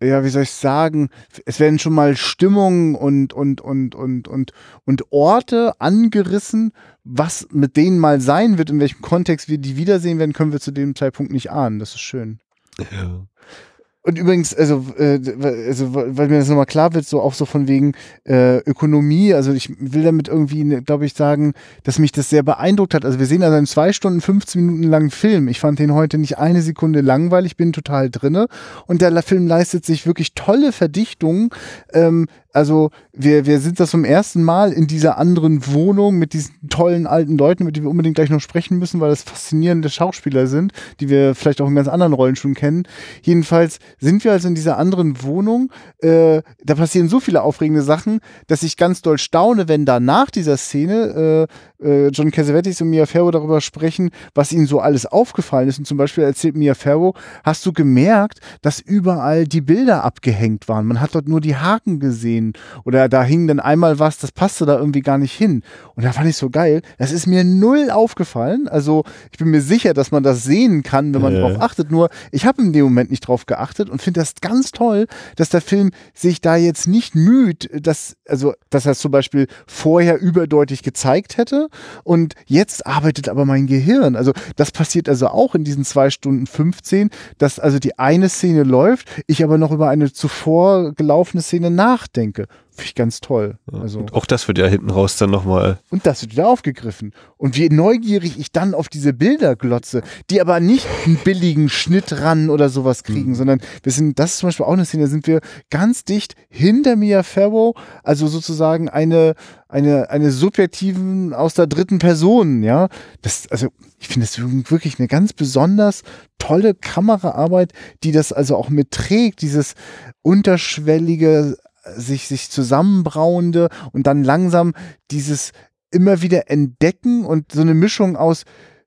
ja, wie soll ich sagen, es werden schon mal Stimmungen und, und, und, und, und, und Orte angerissen. Was mit denen mal sein wird, in welchem Kontext wir die wiedersehen werden, können wir zu dem Zeitpunkt nicht ahnen. Das ist schön. Ja. Und übrigens, also, äh, also weil mir das nochmal klar wird, so auch so von wegen äh, Ökonomie, also ich will damit irgendwie, ne, glaube ich, sagen, dass mich das sehr beeindruckt hat. Also wir sehen also einen zwei Stunden, 15 Minuten langen Film. Ich fand den heute nicht eine Sekunde langweilig, bin total drinne. Und der Film leistet sich wirklich tolle Verdichtungen. Ähm, also wir, wir sind das zum ersten Mal in dieser anderen Wohnung mit diesen tollen alten Leuten, mit denen wir unbedingt gleich noch sprechen müssen, weil das faszinierende Schauspieler sind, die wir vielleicht auch in ganz anderen Rollen schon kennen. Jedenfalls sind wir also in dieser anderen Wohnung. Äh, da passieren so viele aufregende Sachen, dass ich ganz doll staune, wenn da nach dieser Szene äh, äh, John Cassavetes und Mia Farrow darüber sprechen, was ihnen so alles aufgefallen ist. Und zum Beispiel erzählt Mia Farrow, hast du gemerkt, dass überall die Bilder abgehängt waren. Man hat dort nur die Haken gesehen oder da hing dann einmal was, das passte da irgendwie gar nicht hin. Und da fand ich so geil. Das ist mir null aufgefallen. Also ich bin mir sicher, dass man das sehen kann, wenn man Ja. drauf achtet. Nur ich habe in dem Moment nicht drauf geachtet und finde das ganz toll, dass der Film sich da jetzt nicht müht, dass, also, dass er es zum Beispiel vorher überdeutlich gezeigt hätte und jetzt arbeitet aber mein Gehirn. Also das passiert also auch in diesen zwei Stunden 15, dass also die eine Szene läuft, ich aber noch über eine zuvor gelaufene Szene nachdenke. Finde ich ganz toll. Also. Und auch das wird ja hinten raus dann nochmal. Und das wird wieder aufgegriffen. Und wie neugierig ich dann auf diese Bilder glotze, die aber nicht einen billigen Schnitt ran oder sowas kriegen, sondern wir sind, das ist zum Beispiel auch eine Szene, da sind wir ganz dicht hinter Mia Farrow, also sozusagen eine, eine, eine subjektiven aus der dritten Person, ja. Das, also, ich finde das wirklich eine ganz besonders tolle Kameraarbeit, die das also auch mitträgt, dieses unterschwellige, sich, sich zusammenbrauende und dann langsam dieses immer wieder entdecken und so eine Mischung aus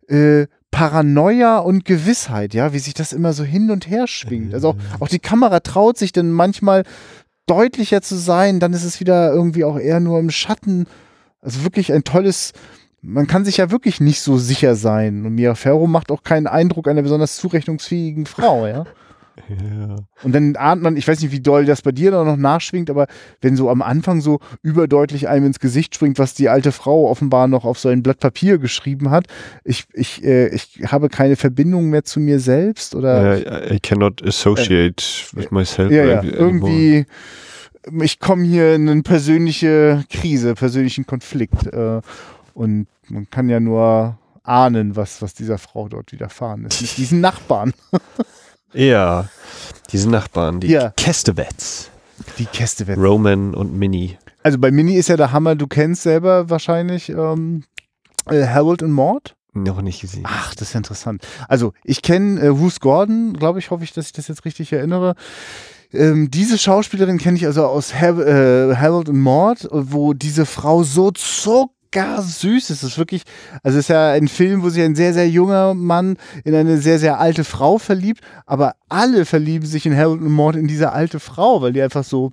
äh, Paranoia und Gewissheit, ja, wie sich das immer so hin und her schwingt. Also auch, auch die Kamera traut sich dann manchmal deutlicher zu sein, dann ist es wieder irgendwie auch eher nur im Schatten. Also wirklich ein tolles, man kann sich ja wirklich nicht so sicher sein. Und Mia Farrow macht auch keinen Eindruck einer besonders zurechnungsfähigen Frau, ja. Ja. Und dann ahnt man, ich weiß nicht, wie doll das bei dir da noch nachschwingt, aber wenn so am Anfang so überdeutlich einem ins Gesicht springt, was die alte Frau offenbar noch auf so ein Blatt Papier geschrieben hat, ich, ich, äh, ich habe keine Verbindung mehr zu mir selbst oder I cannot associate with myself. ja, ja, irgendwie, ich komme hier in eine persönliche Krise, persönlichen Konflikt äh, und man kann ja nur ahnen, was, was dieser Frau dort widerfahren ist, mit diesen Nachbarn. Ja, diese Nachbarn, die Ja. Kestevets, Die Käste werden Roman und Minnie. Also bei Mini ist ja der Hammer, du kennst selber wahrscheinlich ähm, äh, Harold und Maud. Noch nicht gesehen. Ach, das ist ja interessant. Also ich kenne äh, Ruth Gordon, glaube ich, hoffe ich, dass ich das jetzt richtig erinnere. Ähm, diese Schauspielerin kenne ich also aus Har äh, Harold und Maud, wo diese Frau so zuckersüß ist. Es ist wirklich, also es ist ja ein Film, wo sich ein sehr, sehr junger Mann in eine sehr, sehr alte Frau verliebt, aber alle verlieben sich in Harold und Maud in diese alte Frau, weil die einfach so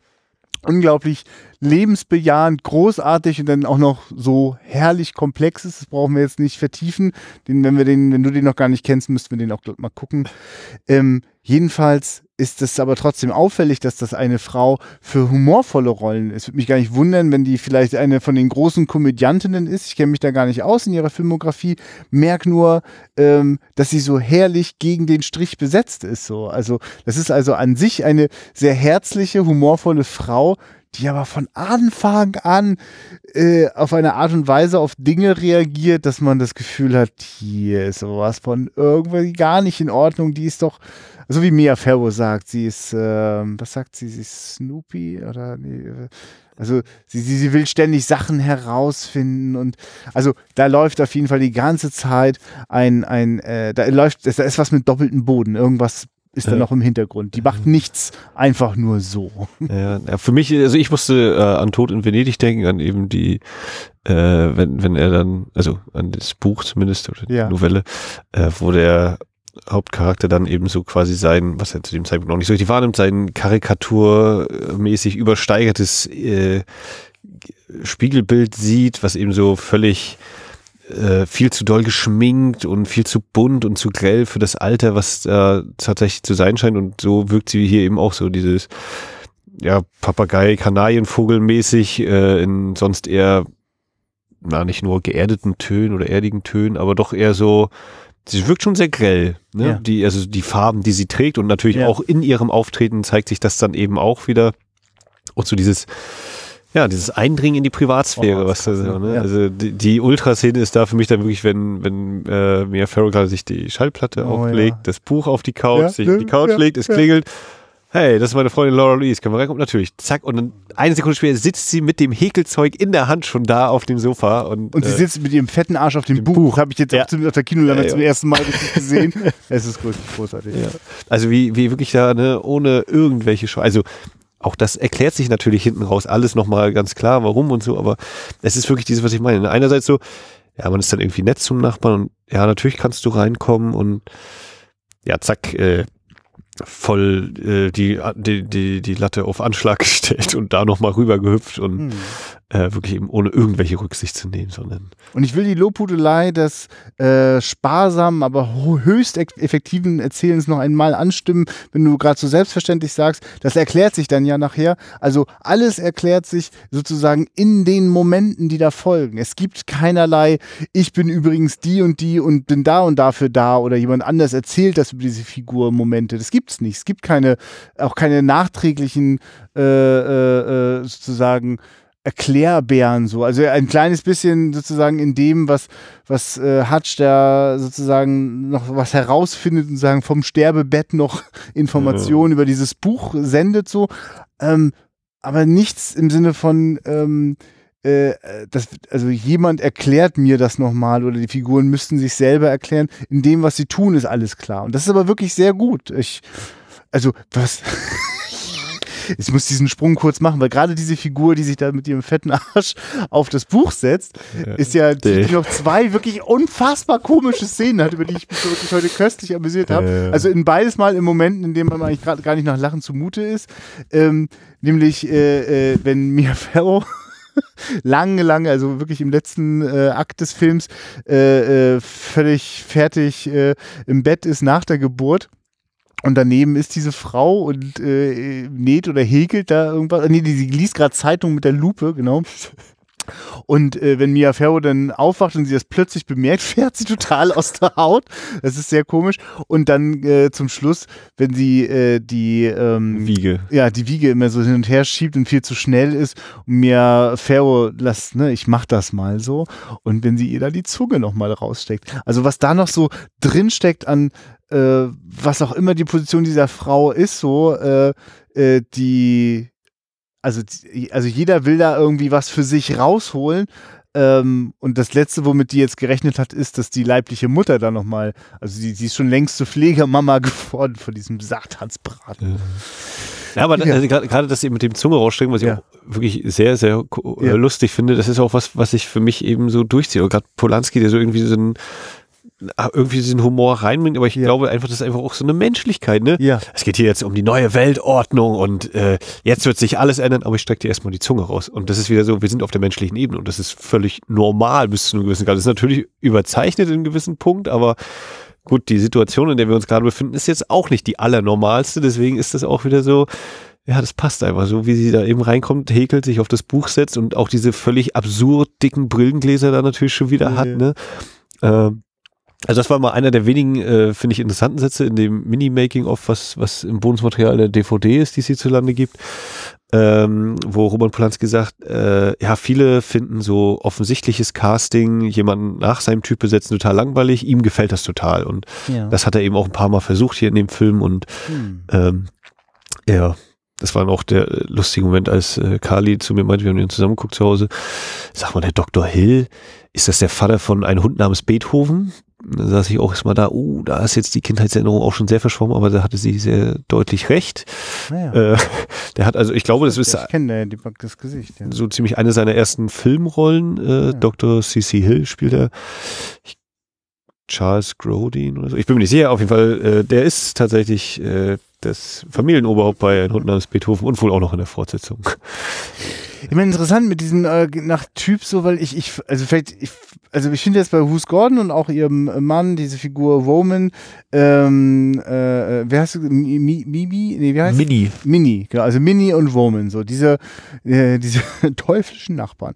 unglaublich lebensbejahend, großartig und dann auch noch so herrlich komplex ist. Das brauchen wir jetzt nicht vertiefen. Den, wenn wir den, wenn du den noch gar nicht kennst, müssten wir den auch mal gucken. Ähm, jedenfalls ist es aber trotzdem auffällig, dass das eine Frau für humorvolle Rollen ist. Würde mich gar nicht wundern, wenn die vielleicht eine von den großen Komödiantinnen ist. Ich kenne mich da gar nicht aus in ihrer Filmografie. Merk nur, ähm, dass sie so herrlich gegen den Strich besetzt ist. So. Also, das ist also an sich eine sehr herzliche, humorvolle Frau, die aber von Anfang an äh, auf eine Art und Weise auf Dinge reagiert, dass man das Gefühl hat, hier ist sowas von irgendwie gar nicht in Ordnung. Die ist doch, so wie Mia Farrow sagt, sie ist, ähm, was sagt sie, sie ist Snoopy oder nee, äh, also sie, sie, sie will ständig Sachen herausfinden und also da läuft auf jeden Fall die ganze Zeit ein, ein äh, da läuft, da ist was mit doppeltem Boden, irgendwas ist da noch im Hintergrund. Die macht nichts einfach nur so. Ja, für mich, also ich musste äh, an Tod in Venedig denken, an eben die, äh, wenn, wenn er dann, also an das Buch zumindest oder die Ja. Novelle, äh, wo der Hauptcharakter dann eben so quasi sein, was er zu dem Zeitpunkt noch nicht so richtig wahrnimmt, sein karikaturmäßig übersteigertes äh, Spiegelbild sieht, was eben so völlig äh, viel zu doll geschminkt und viel zu bunt und zu grell für das Alter, was da tatsächlich zu sein scheint. Und so wirkt sie hier eben auch so dieses ja, Papagei, Kanarienvogelmäßig, äh, in sonst eher, na, nicht nur geerdeten Tönen oder erdigen Tönen, aber doch eher so, sie wirkt schon sehr grell, ne? Ja. Die, also die Farben, die sie trägt und natürlich Ja. auch in ihrem Auftreten zeigt sich das dann eben auch wieder. Und so dieses, ja, dieses Eindringen in die Privatsphäre, Oh, was da krass, so, ja. ne? Ja. Also die, die Ultraszene ist da für mich dann wirklich, wenn, wenn äh, Mia Farrow gerade sich die Schallplatte Oh, auflegt, das Buch auf die Couch, sich auf die Couch legt, es klingelt hey, das ist meine Freundin Laura Louise, können wir reinkommen? Natürlich, zack, und dann eine Sekunde später sitzt sie mit dem Häkelzeug in der Hand schon da auf dem Sofa. Und, Und sie äh, sitzt mit ihrem fetten Arsch auf dem Buch. Buch. Habe ich jetzt Ja. auf der Kinolande Ja, ja. zum ersten Mal gesehen. es ist großartig. Ja. Also wie, wie wirklich da, ne, ohne irgendwelche Scheu. Also auch das erklärt sich natürlich hinten raus alles nochmal ganz klar, warum und so, aber es ist wirklich dieses, was ich meine. Einerseits so, ja, man ist dann irgendwie nett zum Nachbarn und ja, natürlich kannst du reinkommen und ja, zack, äh, voll äh, die, die, die, die Latte auf Anschlag gestellt und da nochmal rüber gehüpft und Hm. Äh, wirklich eben ohne irgendwelche Rücksicht zu nehmen, sondern Und ich will die Lobhudelei des äh, sparsamen, aber höchst eff- effektiven Erzählens noch einmal anstimmen, wenn du gerade so selbstverständlich sagst, das erklärt sich dann ja nachher. Also alles erklärt sich sozusagen in den Momenten, die da folgen. Es gibt keinerlei, ich bin übrigens die und die und bin da und dafür da oder jemand anders erzählt das über diese Figur Momente. Das gibt's nicht. Es gibt keine, auch keine nachträglichen äh, äh, äh, sozusagen Erklärbären so. Also ein kleines bisschen sozusagen in dem, was, was äh, Hutch da sozusagen noch was herausfindet und sagen vom Sterbebett noch Informationen über dieses Buch sendet so. Ähm, aber nichts im Sinne von ähm, äh, das, also jemand erklärt mir das nochmal oder die Figuren müssten sich selber erklären. In dem, was sie tun, ist alles klar. Und das ist aber wirklich sehr gut. Ich, also, was. Ich muss diesen Sprung kurz machen, weil gerade diese Figur, die sich da mit ihrem fetten Arsch auf das Buch setzt, ist ja, die, die noch zwei wirklich unfassbar komische Szenen hat, über die ich mich wirklich heute köstlich amüsiert habe. Also in beides Mal in Momenten, in denen man eigentlich gerade gar nicht nach Lachen zumute ist. Ähm, nämlich, äh, äh, wenn Mia Farrow lange, lange, also wirklich im letzten äh, Akt des Films äh, äh, völlig fertig äh, im Bett ist nach der Geburt. Und daneben ist diese Frau und äh, näht oder häkelt da irgendwas. Nee, die, die liest gerade Zeitung mit der Lupe, genau. Und äh, wenn Mia Farrow dann aufwacht und sie das plötzlich bemerkt, fährt sie total aus der Haut. Das ist sehr komisch. Und dann äh, zum Schluss, wenn sie äh, die ähm, Wiege. ja, die Wiege immer so hin und her schiebt und viel zu schnell ist und mir Pharaoh lässt, ne, ich mach das mal so und wenn sie ihr da die Zunge nochmal raussteckt. Also was da noch so drinsteckt an äh, was auch immer die Position dieser Frau ist, so äh, äh, die also, die- also jeder will da irgendwie was für sich rausholen. Ähm, und das Letzte, womit die jetzt gerechnet hat, ist, dass die leibliche Mutter da nochmal, also die, die ist schon längst zur Pflegemama geworden von diesem Satansbraten. Ja, aber Ja. also gerade das eben mit dem Zunge rausstecken, was ich Ja. auch wirklich sehr, sehr ko- äh, Ja. lustig finde, das ist auch was, was ich für mich eben so durchziehe. Gerade Polanski, der so irgendwie so ah, irgendwie diesen Humor reinbringt, aber ich Ja. glaube einfach, das ist einfach auch so eine Menschlichkeit, ne? Ja. Es geht hier jetzt um die neue Weltordnung und äh, jetzt wird sich alles ändern, aber ich strecke dir erstmal die Zunge raus. Und das ist wieder so, wir sind auf der menschlichen Ebene und das ist völlig normal bis zu einem gewissen Grad. Das ist natürlich überzeichnet in einem gewissen Punkt, aber gut, die Situation, in der wir uns gerade befinden, ist jetzt auch nicht die allernormalste, deswegen ist das auch wieder so, ja, das passt einfach so, wie sie da eben reinkommt, häkelt, sich auf das Buch setzt und auch diese völlig absurd dicken Brillengläser da natürlich schon wieder Ja, hat, ne? Ähm, also das war mal einer der wenigen, äh, finde ich, interessanten Sätze in dem Mini-Making-of, was, was im Bonusmaterial der DVD ist, die es hierzulande gibt, ähm, wo Roman Polanski sagt, äh, ja, viele finden so offensichtliches Casting, jemanden nach seinem Typ besetzen, total langweilig, ihm gefällt das total. Und Ja. das hat er eben auch ein paar Mal versucht hier in dem Film. Und Hm. ähm, ja, das war auch der äh, lustige Moment, als äh, Carly zu mir meinte, wir haben den zusammengeguckt zu Hause. Sag mal, der Dr. Hill, ist das der Vater von einem Hund namens Beethoven? Da saß ich auch erstmal da, uh, da ist jetzt die Kindheitserinnerung auch schon sehr verschwommen, aber da hatte sie sehr deutlich recht. Naja. Äh, der hat also, ich glaube, das ist ich kenne die- das Gesicht. Ja. so ziemlich eine seiner ersten Filmrollen. Äh, Ja. Dr. C.C. Hill spielt er. Ich, Charles Grodin oder so. Ich bin mir nicht sicher. Auf jeden Fall, äh, der ist tatsächlich äh, das Familienoberhaupt bei Ein Hund namens Beethoven und wohl auch noch in der Fortsetzung. Ich meine, interessant mit diesem äh, nach Typ so, weil ich, ich, also vielleicht, ich, also ich finde jetzt bei Who's Gordon und auch ihrem Mann, diese Figur Roman, ähm, äh, wer heißt du? Mi- Mi- Mimi? Nee, wie heißt Mini. Mini, genau, also Mini und Roman, so diese, äh, diese teuflischen Nachbarn.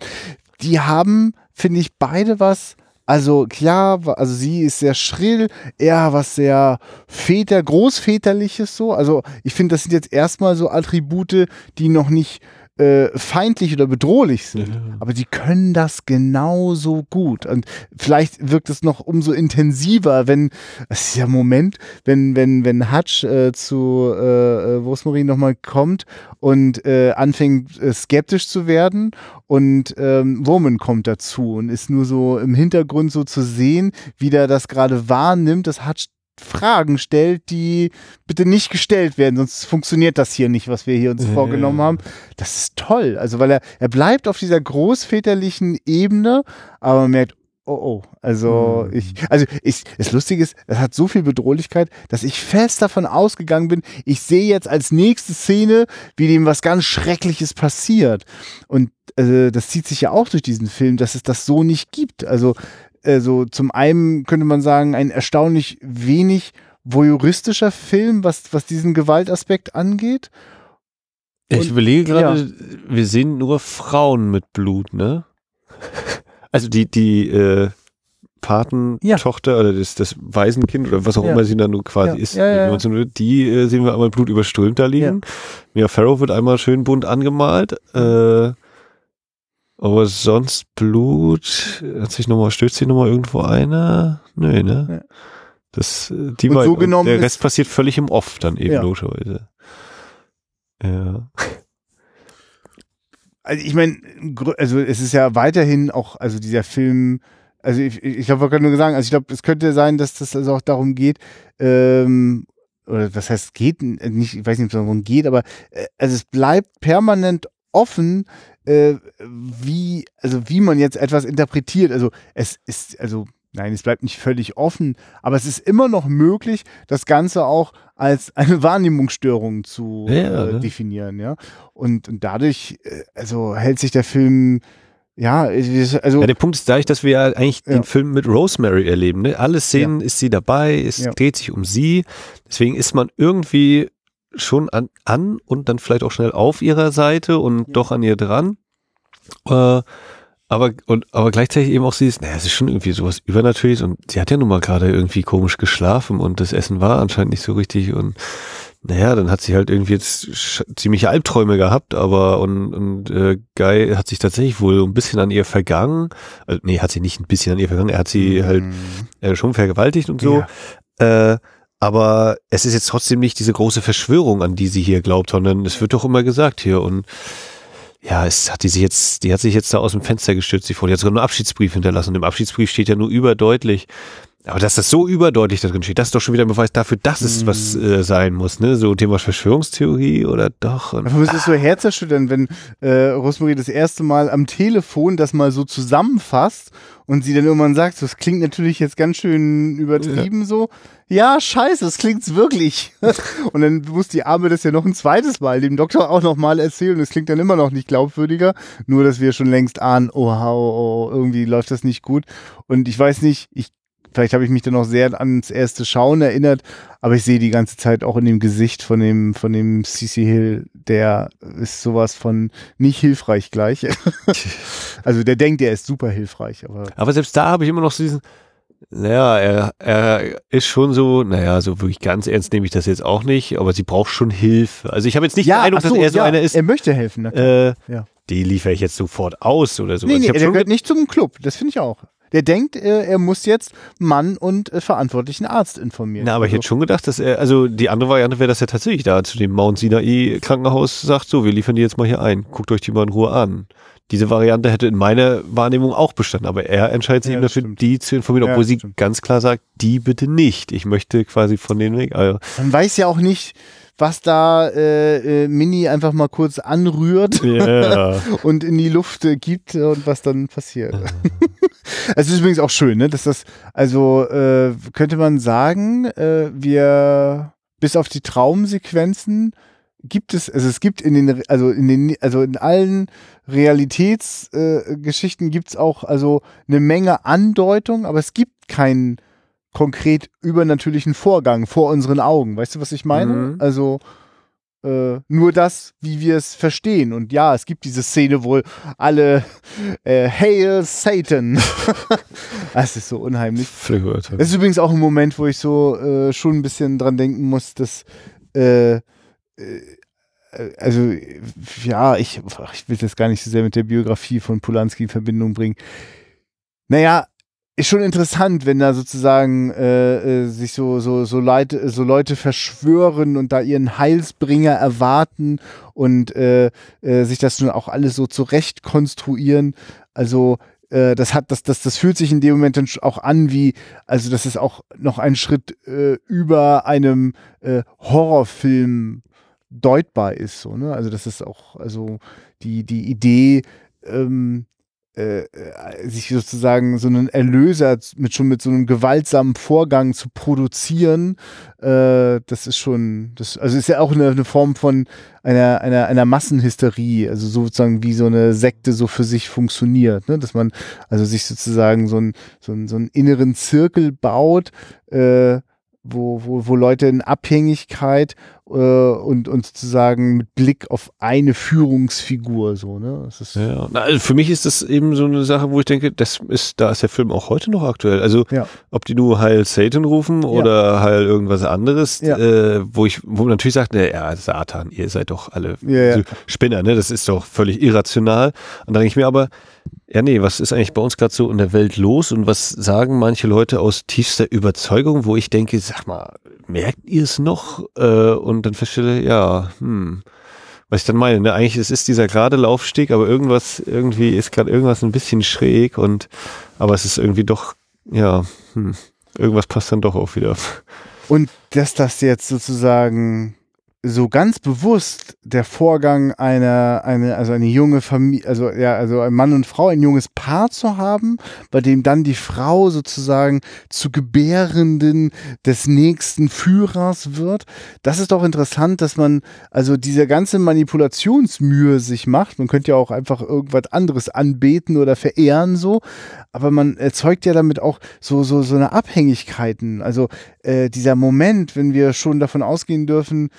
Die haben, finde ich, beide was, also klar, also sie ist sehr schrill, er was sehr Väter, Großväterliches so. Also ich finde, das sind jetzt erstmal so Attribute, die noch nicht äh, feindlich oder bedrohlich sind. Ja. Aber die können das genauso gut. Und vielleicht wirkt es noch umso intensiver, wenn, es ist ja Moment, wenn, wenn, wenn Hutch äh, zu äh, Rosemarie nochmal kommt und äh, anfängt äh, skeptisch zu werden und ähm, Woman kommt dazu und ist nur so im Hintergrund so zu sehen, wie der das gerade wahrnimmt, dass Hutch Fragen stellt, die bitte nicht gestellt werden, sonst funktioniert das hier nicht, was wir hier uns ja. vorgenommen haben. Das ist toll. Also, weil er, er bleibt auf dieser großväterlichen Ebene, aber man merkt, oh oh, also hm. ich, also ich, das Lustige ist, es hat so viel Bedrohlichkeit, dass ich fest davon ausgegangen bin, ich sehe jetzt als nächste Szene, wie dem was ganz Schreckliches passiert. Und äh, das zieht sich ja auch durch diesen Film, dass es das so nicht gibt. Also also zum einen könnte man sagen, ein erstaunlich wenig voyeuristischer Film, was, was diesen Gewaltaspekt angeht. Und, ich überlege gerade, ja. wir sehen nur Frauen mit Blut, ne? Also die, die äh, Patentochter ja. oder das, das Waisenkind oder was auch ja. immer sie dann nur quasi ist, die äh, sehen wir einmal blutüberströmt da liegen. Ja. Mia Farrow wird einmal schön bunt angemalt. Äh, aber sonst Blut, hat sich nochmal, stößt sich nochmal irgendwo einer? Nö, ne? Ja. Das, die und so genommen der Rest passiert völlig im Off dann eben, ja. logischerweise. Ja. Also ich meine, also es ist ja weiterhin auch, also dieser Film, also ich, ich glaube, wir können nur sagen, also ich glaube, es könnte sein, dass das also auch darum geht, ähm, oder was heißt geht, nicht, ich weiß nicht, ob es darum geht, aber äh, also es bleibt permanent offen, äh, wie, also wie man jetzt etwas interpretiert. Also es ist, also nein, es bleibt nicht völlig offen, aber es ist immer noch möglich, das Ganze auch als eine Wahrnehmungsstörung zu ja, äh, definieren, ja. Und, und dadurch, äh, also hält sich der Film ja, also. Ja, der Punkt ist dadurch, dass wir ja eigentlich ja. den Film mit Rosemary erleben. Ne? Alle Szenen ja. ist sie dabei, es dreht sich um sie. Deswegen ist man irgendwie schon an, an und dann vielleicht auch schnell auf ihrer Seite und ja. doch an ihr dran. Äh, aber, und, aber gleichzeitig eben auch sie ist, naja, es ist schon irgendwie sowas Übernatürliches und sie hat ja nun mal gerade irgendwie komisch geschlafen und das Essen war anscheinend nicht so richtig und naja, dann hat sie halt irgendwie jetzt ziemliche Albträume gehabt, aber und, und äh, Guy hat sich tatsächlich wohl ein bisschen an ihr vergangen. Also, nee, hat sie nicht ein bisschen an ihr vergangen, er hat sie mhm. halt äh, schon vergewaltigt und so. Ja. Äh, aber es ist jetzt trotzdem nicht diese große Verschwörung, an die sie hier glaubt, sondern es wird doch immer gesagt hier und ja, es hat die sich jetzt, die hat sich jetzt da aus dem Fenster gestürzt, die Frau. Die hat sogar einen Abschiedsbrief hinterlassen. Und im Abschiedsbrief steht ja nur überdeutlich, aber dass das so überdeutlich da drin steht, das ist doch schon wieder ein Beweis dafür, dass es mm. was äh, sein muss, ne? So Thema Verschwörungstheorie oder doch. Und, es ist so herzerschütternd, wenn äh, Rosemarie das erste Mal am Telefon das mal so zusammenfasst und sie dann irgendwann sagt, das klingt natürlich jetzt ganz schön übertrieben ja. so. Ja, scheiße, das klingt's wirklich. und dann muss die Arme das ja noch ein zweites Mal dem Doktor auch noch mal erzählen. Das klingt dann immer noch nicht glaubwürdiger. Nur, dass wir schon längst ahnen, oh, oh, oh irgendwie läuft das nicht gut. Und ich weiß nicht, ich vielleicht habe ich mich dann noch sehr ans erste Schauen erinnert, aber ich sehe die ganze Zeit auch in dem Gesicht von dem, von dem CC Hill, der ist sowas von nicht hilfreich gleich. also der denkt, er ist super hilfreich. Aber, aber selbst da habe ich immer noch so diesen, naja, er, er ist schon so, naja, so wirklich ganz ernst nehme ich das jetzt auch nicht, aber sie braucht schon Hilfe. Also ich habe jetzt nicht ja, den Eindruck, so, dass er so ja, einer ist. Er möchte helfen. Äh, ja. Die liefere ich jetzt sofort aus oder so. Nee, nee, er gehört nicht zum Club, das finde ich auch. Der denkt, er muss jetzt Mann und äh, verantwortlichen Arzt informieren. Na, aber ich hätte schon gedacht, dass er, also die andere Variante wäre, dass er tatsächlich da zu dem Mount Sinai Krankenhaus sagt, so, wir liefern die jetzt mal hier ein. Guckt euch die mal in Ruhe an. Diese Variante hätte in meiner Wahrnehmung auch bestanden, aber er entscheidet sich ja, eben dafür, stimmt. die zu informieren, obwohl ja, sie stimmt. ganz klar sagt, die bitte nicht. Ich möchte quasi von denen weg. Also, Man weiß ja auch nicht, was da äh, äh, Mini einfach mal kurz anrührt yeah. und in die Luft äh, gibt und was dann passiert. es ist übrigens auch schön, ne, dass das, also äh, könnte man sagen, äh, wir bis auf die Traumsequenzen gibt es, also es gibt in den, also in den, also in allen Realitätsgeschichten äh, gibt es auch also eine Menge Andeutung, aber es gibt keinen konkret übernatürlichen Vorgang vor unseren Augen. Weißt du, was ich meine? Mhm. Also äh, nur das, wie wir es verstehen. Und ja, es gibt diese Szene, wo alle äh, Hail Satan. das ist so unheimlich. Das ist übrigens auch ein Moment, wo ich so äh, schon ein bisschen dran denken muss, dass äh, äh also ja, ich, ich will das gar nicht so sehr mit der Biografie von Polanski in Verbindung bringen. Naja, ist schon interessant, wenn da sozusagen äh, äh, sich so, so, so, Leute, so Leute verschwören und da ihren Heilsbringer erwarten und äh, äh, sich das nun auch alles so zurecht konstruieren. Also äh, das hat, das, das, das fühlt sich in dem Moment dann auch an wie, also das ist auch noch ein Schritt äh, über einem äh, Horrorfilm deutbar ist. So, ne? Also das ist auch, also die, die Idee, ähm, äh, äh, sich sozusagen so einen Erlöser mit schon mit so einem gewaltsamen Vorgang zu produzieren, äh, das ist schon, das, also ist ja auch eine, eine Form von einer, einer, einer Massenhysterie, also sozusagen wie so eine Sekte so für sich funktioniert, ne? dass man also sich sozusagen so, ein, so, ein, so einen inneren Zirkel baut, äh, wo, wo, wo Leute in Abhängigkeit äh, und, und sozusagen mit Blick auf eine Führungsfigur so, ne? Ja, also für mich ist das eben so eine Sache, wo ich denke, das ist, da ist der Film auch heute noch aktuell. Also ja. ob die nur Heil Satan rufen ja. oder Heil irgendwas anderes, ja. äh, wo ich, wo man natürlich sagt, ne, ja, Satan, ihr seid doch alle Spinner, ne? Das ist doch völlig irrational. Und da denke ich mir aber, ja, nee, was ist eigentlich bei uns gerade so in der Welt los und was sagen manche Leute aus tiefster Überzeugung, wo ich denke, sag mal, merkt ihr es noch? Äh, und dann feststelle, ja, hm, was ich dann meine, ne? eigentlich es ist dieser gerade Laufsteg, aber irgendwas, irgendwie ist gerade irgendwas ein bisschen schräg und aber es ist irgendwie doch, ja, hm, irgendwas passt dann doch auch wieder. Und dass das jetzt sozusagen so ganz bewusst der Vorgang einer, eine, also eine junge Familie, also ja, also ein Mann und Frau, ein junges Paar zu haben, bei dem dann die Frau sozusagen zu Gebärenden des nächsten Führers wird. Das ist doch interessant, dass man also diese ganze Manipulationsmühe sich macht. Man könnte ja auch einfach irgendwas anderes anbeten oder verehren so, aber man erzeugt ja damit auch so, so, so eine Abhängigkeiten. Also äh, dieser Moment, wenn wir schon davon ausgehen dürfen,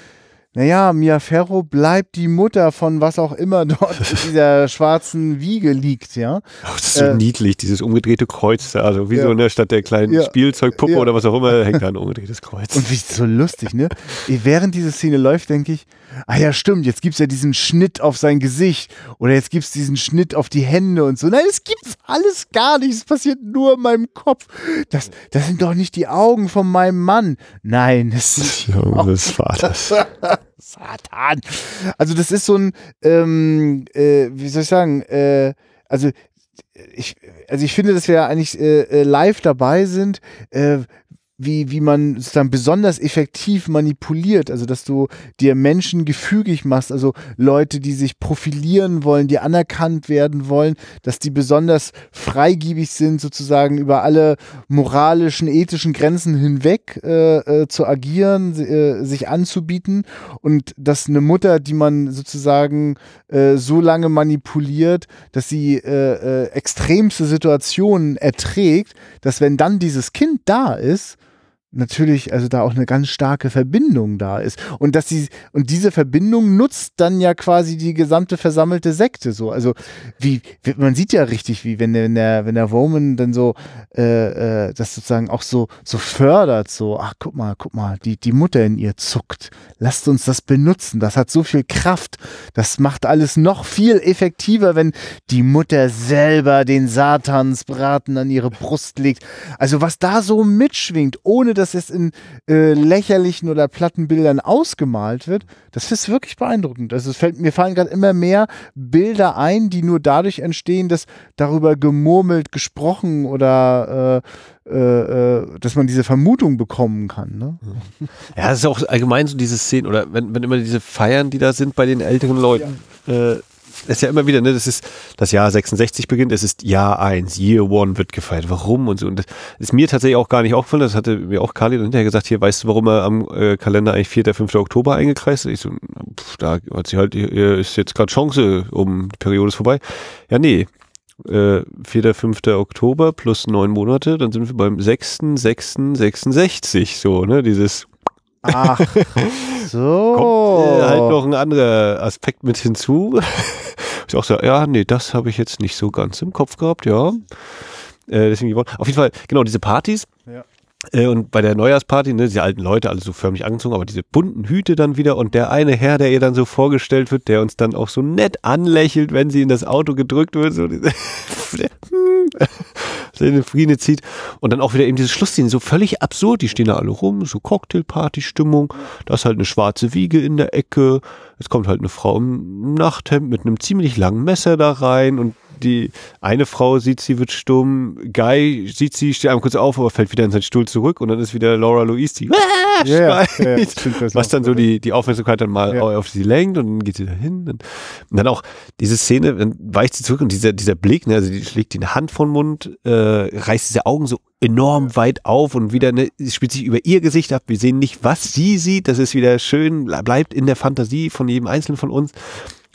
naja, Mia Ferro bleibt die Mutter von was auch immer dort in dieser schwarzen Wiege liegt, ja. Oh, das ist so äh, niedlich, dieses umgedrehte Kreuz da, also wie ja. so ne, statt der kleinen ja. Spielzeugpuppe ja. oder was auch immer, hängt da ein umgedrehtes Kreuz. Und wie so lustig, ne? Während diese Szene läuft, denke ich, ah ja, stimmt, jetzt gibt's ja diesen Schnitt auf sein Gesicht oder jetzt gibt's diesen Schnitt auf die Hände und so. Nein, das gibt's alles gar nicht. Es passiert nur in meinem Kopf. Das, das sind doch nicht die Augen von meinem Mann. Nein, das ist die Augen des Vaters. Satan. Also das ist so ein, ähm, äh, wie soll ich sagen, äh, also ich, also ich finde, dass wir eigentlich äh, äh live dabei sind, äh, wie, wie man sozusagen besonders effektiv manipuliert, also dass du dir Menschen gefügig machst, also Leute, die sich profilieren wollen, die anerkannt werden wollen, dass die besonders freigiebig sind, sozusagen über alle moralischen, ethischen Grenzen hinweg äh, äh, zu agieren, äh, sich anzubieten. Und dass eine Mutter, die man sozusagen äh, so lange manipuliert, dass sie äh, äh, extremste Situationen erträgt, dass wenn dann dieses Kind da ist, natürlich, also da auch eine ganz starke Verbindung da ist. Und dass sie, und diese Verbindung nutzt dann ja quasi die gesamte versammelte Sekte so. Also wie, man sieht ja richtig, wie wenn der, wenn der, wenn Roman dann so äh, äh, das sozusagen auch so, so fördert, so, ach guck mal, guck mal, die, die Mutter in ihr zuckt. Lasst uns das benutzen. Das hat so viel Kraft. Das macht alles noch viel effektiver, wenn die Mutter selber den Satansbraten an ihre Brust legt. Also was da so mitschwingt, ohne dass es in äh, lächerlichen oder platten Bildern ausgemalt wird, das ist wirklich beeindruckend. Also es fällt, mir fallen gerade immer mehr Bilder ein, die nur dadurch entstehen, dass darüber gemurmelt, gesprochen oder äh, äh, äh dass man diese Vermutung bekommen kann. Ne? Ja, das ist auch allgemein so diese Szenen, oder wenn, wenn immer diese Feiern, die da sind bei den älteren Leuten, ja. Ist ja immer wieder, ne, das ist das Jahr 66 beginnt, es ist Jahr 1, Year One wird gefeiert. Warum und so. Und das ist mir tatsächlich auch gar nicht aufgefallen, das hatte mir auch Kali hinterher gesagt, hier, weißt du, warum er am äh, Kalender eigentlich 4., 5. Oktober eingekreist ist? Ich so, pff, da hat sie halt, ist jetzt gerade Chance, um die Periode ist vorbei. Ja, nee, äh, 4., 5. Oktober plus neun Monate, dann sind wir beim 6., 6., 66, so, ne, dieses Ach, so. Kommt äh, halt noch ein anderer Aspekt mit hinzu. ich auch so, ja, nee, das habe ich jetzt nicht so ganz im Kopf gehabt, ja. Äh, deswegen, auf jeden Fall, genau, diese Partys. Ja. Äh, und bei der Neujahrsparty, ne, diese alten Leute, alle so förmlich angezogen, aber diese bunten Hüte dann wieder und der eine Herr, der ihr dann so vorgestellt wird, der uns dann auch so nett anlächelt, wenn sie in das Auto gedrückt wird, so der, seine Friede zieht und dann auch wieder eben diese Schlussszene, so völlig absurd, die stehen da alle rum, so Cocktailparty-Stimmung, da ist halt eine schwarze Wiege in der Ecke, es kommt halt eine Frau im Nachthemd mit einem ziemlich langen Messer da rein und die eine Frau sieht sie, wird stumm, Guy sieht sie, steht einmal kurz auf, aber fällt wieder in seinen Stuhl zurück und dann ist wieder Laura Louise, die ah, ja, stimmt, das was dann so die, die Aufmerksamkeit dann mal auf sie lenkt und dann geht sie da hin. Und dann auch diese Szene, dann weicht sie zurück und dieser, dieser Blick, ne, also die schlägt die Hand vom Mund, äh, reißt diese Augen so enorm weit auf und wieder, ne, spielt sich über ihr Gesicht ab. Wir sehen nicht, was sie sieht. Das ist wieder schön, bleibt in der Fantasie von jedem Einzelnen von uns.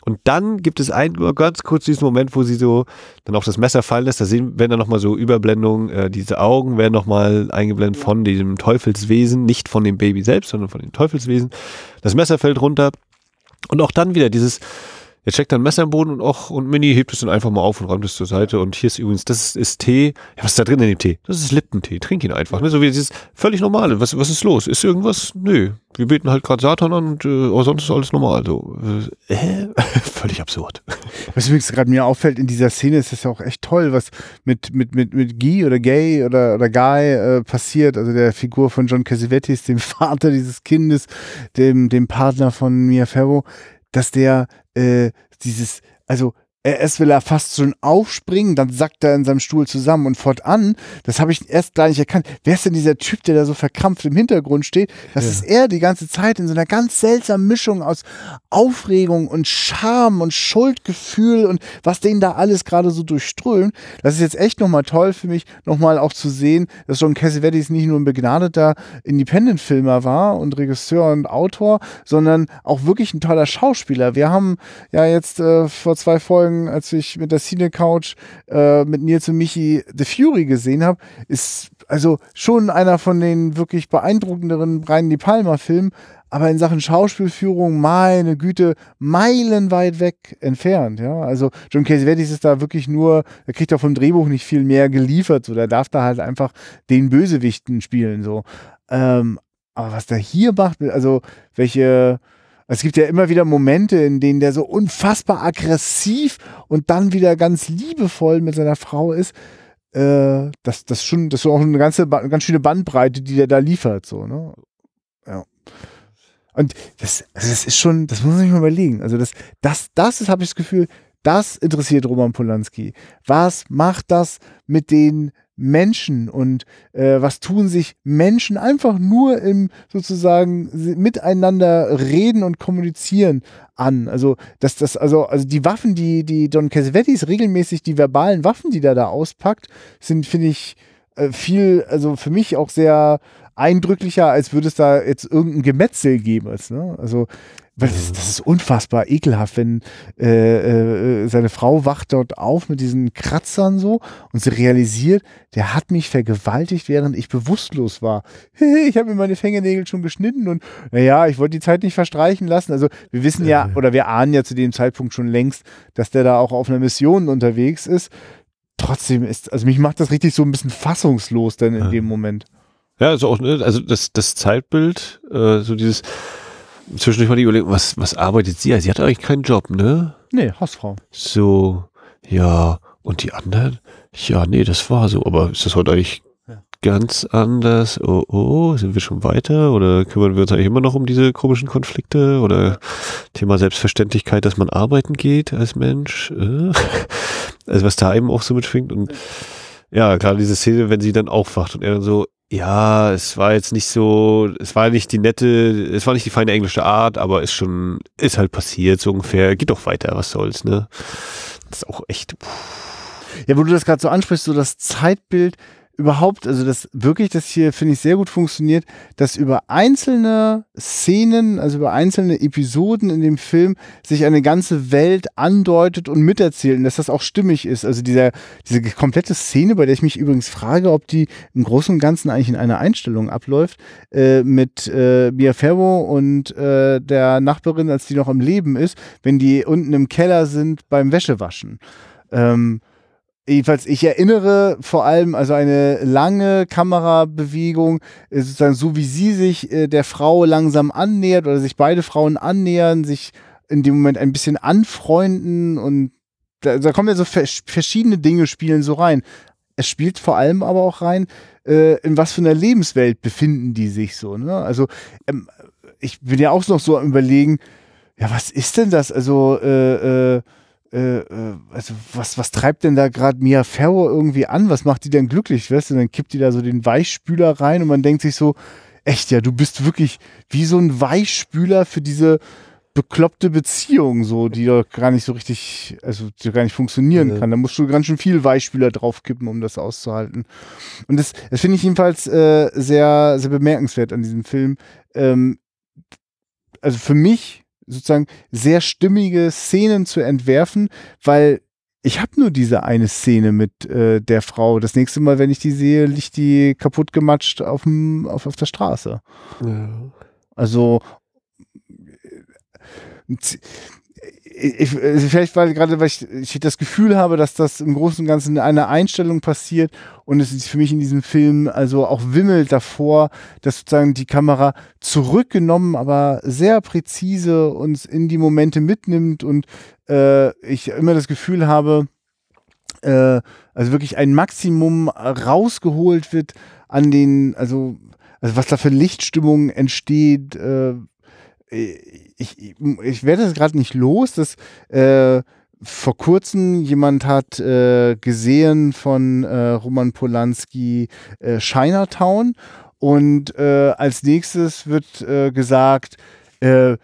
Und dann gibt es einen nur ganz kurz diesen Moment, wo sie so dann auch das Messer fallen lässt. Da sehen, werden dann nochmal so Überblendungen, äh, diese Augen werden nochmal eingeblendet von diesem Teufelswesen, nicht von dem Baby selbst, sondern von dem Teufelswesen. Das Messer fällt runter. Und auch dann wieder dieses, jetzt steckt da ein Messer im Boden und auch, und Minnie hebt es dann einfach mal auf und räumt es zur Seite. Und hier ist übrigens, das ist, ist Tee. Ja, was ist da drin in dem Tee? Das ist Liptentee. Trink ihn einfach. Ne? So wie dieses völlig normale. Was, was ist los? Ist irgendwas? Nö. Wir beten halt gerade Satan an und äh, sonst ist alles normal. So, äh, völlig absurd. Was übrigens gerade mir auffällt in dieser Szene, ist das ja auch echt toll, was mit, mit, mit, mit Guy oder Gay oder, oder Guy äh, passiert. Also der Figur von John Cassavetes, dem Vater dieses Kindes, dem, dem Partner von Mia Farrow, dass der äh, dieses, also erst will er fast schon aufspringen, dann sackt er in seinem Stuhl zusammen und fortan, das habe ich erst gar nicht erkannt. Wer ist denn dieser Typ, der da so verkrampft im Hintergrund steht? Das ist er die ganze Zeit in so einer ganz seltsamen Mischung aus Aufregung und Scham und Schuldgefühl und was den da alles gerade so durchströmt. Das ist jetzt echt nochmal toll für mich, nochmal auch zu sehen, dass John Cassavetes nicht nur ein begnadeter Independent-Filmer war und Regisseur und Autor, sondern auch wirklich ein toller Schauspieler. Wir haben ja jetzt äh, vor zwei Folgen, als ich mit der Cine Couch äh, mit Nils und Michi The Fury gesehen habe, ist also schon einer von den wirklich beeindruckenderen Brian De Palma Filmen, aber in Sachen Schauspielführung, meine Güte, meilenweit weg entfernt. Ja, also John Cassavetes ist da wirklich nur, er kriegt auch vom Drehbuch nicht viel mehr geliefert, so, der darf da halt einfach den Bösewichten spielen, so. Ähm, aber was der hier macht, also welche, es gibt ja immer wieder Momente, in denen der so unfassbar aggressiv und dann wieder ganz liebevoll mit seiner Frau ist. Äh, das, das schon, das ist auch eine ganze, Ba- ganz schöne Bandbreite, die der da liefert, so, ne? Ja. Und das, also das ist schon, das muss man sich mal überlegen. Also das, das, das ist, habe ich das Gefühl, das interessiert Roman Polanski. Was macht das mit den Menschen und äh, was tun sich Menschen einfach nur im sozusagen miteinander reden und kommunizieren an? Also dass das, also also die Waffen, die die Don Cassavetes regelmäßig die verbalen Waffen, die der da auspackt, sind finde ich äh, viel, also für mich auch sehr eindrücklicher, als würde es da jetzt irgendein Gemetzel geben. Ne? Also, weil das, das ist unfassbar ekelhaft, wenn äh, äh, seine Frau wacht dort auf mit diesen Kratzern so und sie realisiert, der hat mich vergewaltigt, während ich bewusstlos war. ich habe mir meine Fingernägel schon geschnitten und naja, ich wollte die Zeit nicht verstreichen lassen. Also wir wissen ja, oder wir ahnen ja zu dem Zeitpunkt schon längst, dass der da auch auf einer Mission unterwegs ist. Trotzdem ist, also mich macht das richtig so ein bisschen fassungslos dann in Ja. dem Moment. Ja, also auch, ne, also das, das Zeitbild, äh, so dieses zwischendurch mal die Überlegung, was, was arbeitet sie? Sie hat eigentlich keinen Job, ne? Nee, Hausfrau. So, ja, und die anderen? Ja, nee, das war so, aber ist das heute eigentlich Ja. ganz anders? Oh, oh, sind wir schon weiter? Oder kümmern wir uns eigentlich immer noch um diese komischen Konflikte? Oder Thema Selbstverständlichkeit, dass man arbeiten geht als Mensch? Äh? Also was da eben auch so mitschwingt und ja, gerade diese Szene, wenn sie dann aufwacht und er dann so, ja, es war jetzt nicht so, es war nicht die nette, es war nicht die feine englische Art, aber ist schon, ist halt passiert, so ungefähr. Geht doch weiter, was soll's, ne? Das ist auch echt, pff, Ja, wo du das gerade so ansprichst, so das Zeitbild überhaupt, also das wirklich, das hier finde ich sehr gut funktioniert, dass über einzelne Szenen, also über einzelne Episoden in dem Film sich eine ganze Welt andeutet und miterzählt und dass das auch stimmig ist. Also dieser, diese komplette Szene, bei der ich mich übrigens frage, ob die im Großen und Ganzen eigentlich in einer Einstellung abläuft, äh, mit äh, Mia Farrow und äh, der Nachbarin, als die noch am Leben ist, wenn die unten im Keller sind beim Wäschewaschen. Ähm, jedenfalls, ich erinnere vor allem also eine lange Kamerabewegung, sozusagen so wie sie sich äh, der Frau langsam annähert oder sich beide Frauen annähern, sich in dem Moment ein bisschen anfreunden und da, da kommen ja so verschiedene Dinge spielen so rein. Es spielt vor allem aber auch rein, äh, in was für einer Lebenswelt befinden die sich so. Ne? Also ähm, ich bin ja auch noch so am überlegen, ja, was ist denn das? Also, äh, äh, äh, also was, was treibt denn da gerade Mia Farrow irgendwie an? Was macht die denn glücklich? Weißt du, dann kippt die da so den Weichspüler rein und man denkt sich so, echt ja, du bist wirklich wie so ein Weichspüler für diese bekloppte Beziehung, so, die doch gar nicht so richtig, also die gar nicht funktionieren ja. kann. Da musst du ganz schön viel Weichspüler draufkippen, um das auszuhalten. Und das, das finde ich jedenfalls äh, sehr, sehr bemerkenswert an diesem Film. Ähm, also für mich sozusagen sehr stimmige Szenen zu entwerfen, weil ich habe nur diese eine Szene mit äh, der Frau. Das nächste Mal, wenn ich die sehe, liegt die kaputt gematscht auf, dem, auf, auf der Straße. Ja. Also ich, vielleicht weil gerade, weil ich, ich das Gefühl habe, dass das im Großen und Ganzen in einer Einstellung passiert und es ist für mich in diesem Film also auch wimmelt davor, dass sozusagen die Kamera zurückgenommen, aber sehr präzise uns in die Momente mitnimmt und äh, ich immer das Gefühl habe, äh, also wirklich ein Maximum rausgeholt wird an den, also, also was da für Lichtstimmung entsteht, äh, ich, ich werde das gerade nicht los, dass äh, vor kurzem jemand hat äh, gesehen von äh, Roman Polanski äh, Chinatown und äh, als nächstes wird äh, gesagt, äh,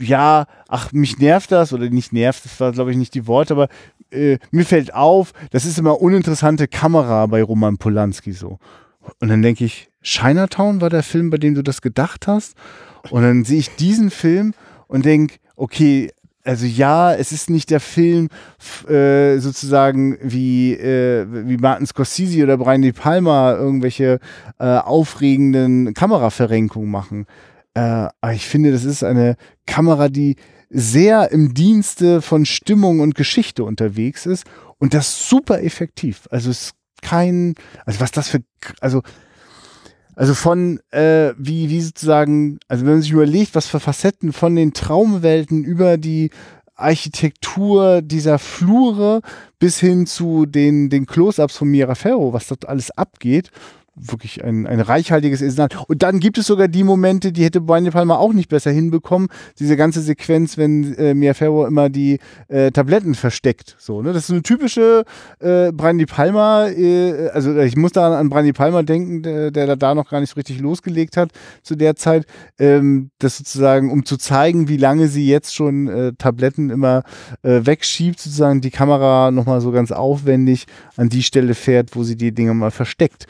ja, ach, mich nervt das oder nicht nervt, das war glaube ich nicht die Worte, aber mir fällt auf, das ist immer uninteressante Kamera bei Roman Polanski so. Und dann denke ich, Chinatown war der Film, bei dem du das gedacht hast? Und dann sehe ich diesen Film und denke, okay, also ja, es ist nicht der Film äh, sozusagen wie, äh, wie Martin Scorsese oder Brian De Palma irgendwelche äh, aufregenden Kameraverrenkungen machen. Äh, aber ich finde, das ist eine Kamera, die sehr im Dienste von Stimmung und Geschichte unterwegs ist und das super effektiv. Also es ist kein, also was das für, also also von, äh, wie, wie sozusagen, also wenn man sich überlegt, was für Facetten von den Traumwelten über die Architektur dieser Flure bis hin zu den, den Close-Ups von Miraferro, was dort alles abgeht, wirklich ein, ein reichhaltiges Inhalt. Und dann gibt es sogar die Momente, die hätte Brian De Palma auch nicht besser hinbekommen. Diese ganze Sequenz, wenn äh, Mia Farrow immer die äh, Tabletten versteckt. So, ne? Das ist eine typische äh, Brian De Palma, äh, also ich muss da an Brian De Palma denken, der, der da noch gar nicht so richtig losgelegt hat zu der Zeit. Ähm, das sozusagen, um zu zeigen, wie lange sie jetzt schon äh, Tabletten immer äh, wegschiebt, sozusagen die Kamera nochmal so ganz aufwendig an die Stelle fährt, wo sie die Dinge mal versteckt.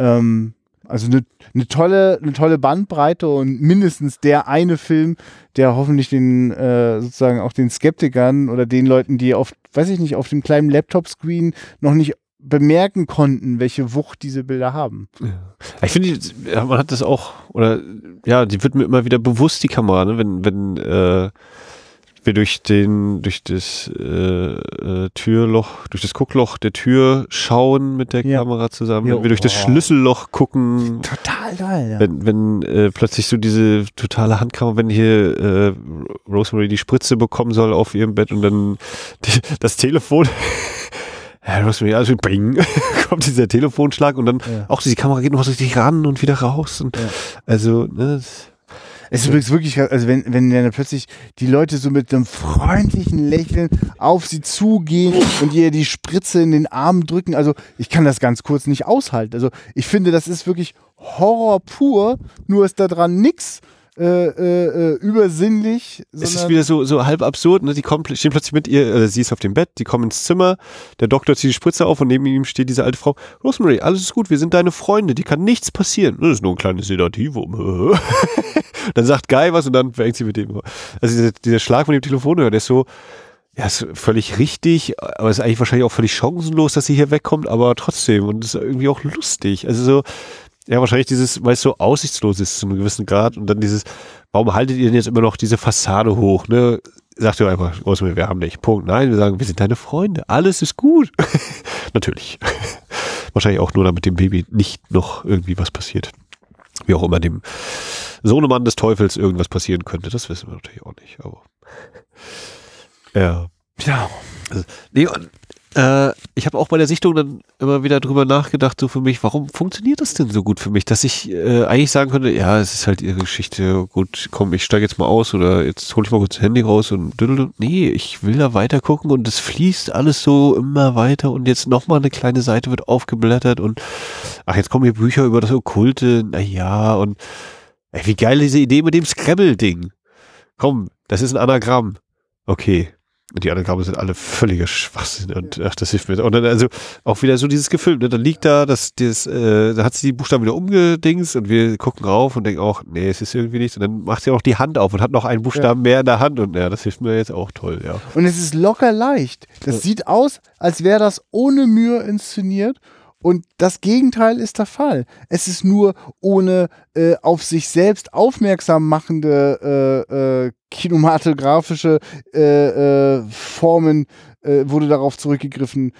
Ähm, also eine, eine, tolle, eine tolle Bandbreite und mindestens der eine Film, der hoffentlich den äh, sozusagen auch den Skeptikern oder den Leuten, die auf, weiß ich nicht, auf dem kleinen Laptop-Screen noch nicht bemerken konnten, welche Wucht diese Bilder haben. Ja. Ich finde, man hat das auch, oder ja, die wird mir immer wieder bewusst, die Kamera, ne? wenn, wenn äh, wir durch den, durch das äh, äh, Türloch, durch das Guckloch der Tür schauen mit der ja. Kamera zusammen, jo, wenn wir durch das Schlüsselloch gucken. Total geil, ja. Wenn, wenn äh, plötzlich so diese totale Handkamera, wenn hier äh, Rosemary die Spritze bekommen soll auf ihrem Bett und dann die, das Telefon. ja, Rosemary, also bing, kommt dieser Telefonschlag und dann ja. auch diese Kamera geht noch richtig ran und wieder raus. Und Also, ne, das, es ist übrigens wirklich, also wenn, wenn dann plötzlich die Leute so mit einem freundlichen Lächeln auf sie zugehen und ihr die Spritze in den Arm drücken, also ich kann das ganz kurz nicht aushalten. Also ich finde, das ist wirklich Horror pur, nur ist da dran nix äh, äh, übersinnlich. Es ist wieder so, so halb absurd, ne? Die kommen, stehen plötzlich mit ihr, äh, sie ist auf dem Bett, die kommen ins Zimmer, der Doktor zieht die Spritze auf und neben ihm steht diese alte Frau. Rosemary, alles ist gut, wir sind deine Freunde, die kann nichts passieren. Das ist nur ein kleines Sedativum. dann sagt Guy was und dann fängt sie mit dem. Also dieser, dieser Schlag von dem Telefonhörer, der ist so, ja, ist völlig richtig, aber ist eigentlich wahrscheinlich auch völlig chancenlos, dass sie hier wegkommt, aber trotzdem und ist irgendwie auch lustig. Also so, ja, wahrscheinlich dieses, weil es so aussichtslos ist zu einem gewissen Grad und dann dieses, warum haltet ihr denn jetzt immer noch diese Fassade hoch, ne? sag dir einfach, Rosemary, wir haben dich. Punkt. Nein, wir sagen, wir sind deine Freunde. Alles ist gut. Natürlich. Wahrscheinlich auch nur, damit dem Baby nicht noch irgendwie was passiert. Wie auch immer dem Sohnemann des Teufels irgendwas passieren könnte. Das wissen wir natürlich auch nicht. Aber ja. Ja. Also, nee, und, äh, ich habe auch bei der Sichtung dann immer wieder drüber nachgedacht, so für mich, warum funktioniert das denn so gut für mich, dass ich äh, eigentlich sagen könnte, ja, es ist halt ihre Geschichte, gut, komm, ich steige jetzt mal aus oder jetzt hole ich mal kurz das Handy raus und düdel, nee, ich will da weiter gucken und es fließt alles so immer weiter und jetzt nochmal eine kleine Seite wird aufgeblättert und ach, jetzt kommen hier Bücher über das Okkulte, na ja, und ey, wie geil diese Idee mit dem Scrabble-Ding. Komm, das ist ein Anagramm. Okay, und die Anagramme sind alle völliger Schwachsinn und ach, das hilft mir. Und dann also auch wieder so dieses Gefühl, ne? dann liegt da, das, das, äh, da hat sie die Buchstaben wieder umgedings und wir gucken rauf und denken auch, nee, es ist irgendwie nichts. Und dann macht sie auch die Hand auf und hat noch einen Buchstaben ja. mehr in der Hand und ja, das hilft mir jetzt auch toll, ja. Und es ist locker leicht. Das ja. sieht aus, als wäre das ohne Mühe inszeniert und das Gegenteil ist der Fall. Es ist nur ohne äh, auf sich selbst aufmerksam machende äh, äh, kinematografische äh, äh, Formen äh, wurde darauf zurückgegriffen.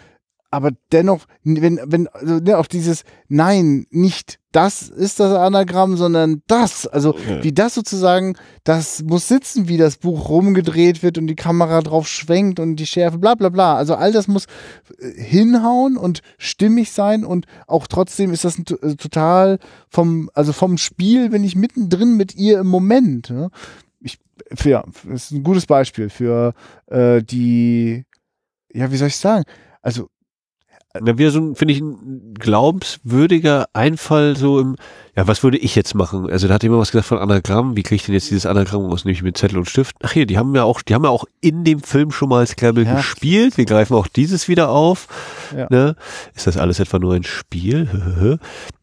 Aber dennoch, wenn, wenn, also, ne, auf dieses Nein, nicht das ist das Anagramm, sondern das. Also okay. wie das sozusagen, das muss sitzen, wie das Buch rumgedreht wird und die Kamera drauf schwenkt und die Schärfe, bla bla bla. Also all das muss äh, hinhauen und stimmig sein und auch trotzdem ist das ein, äh, total vom, also vom Spiel bin ich mittendrin mit ihr im Moment. Ne? Ich, für, ja, das ist ein gutes Beispiel für äh, die, ja, wie soll ich sagen? Also na, wieder so, finde ich, ein glaubenswürdiger Einfall so im, ja, was würde ich jetzt machen? Also da hat jemand was gesagt von Anagramm, wie kriege ich denn jetzt dieses Anagramm aus, nämlich mit Zettel und Stift? Ach hier, die haben ja auch, die haben ja auch in dem Film schon mal Scrabble ja. gespielt, wir greifen auch dieses wieder auf. Ja. Ne? Ist das alles etwa nur ein Spiel?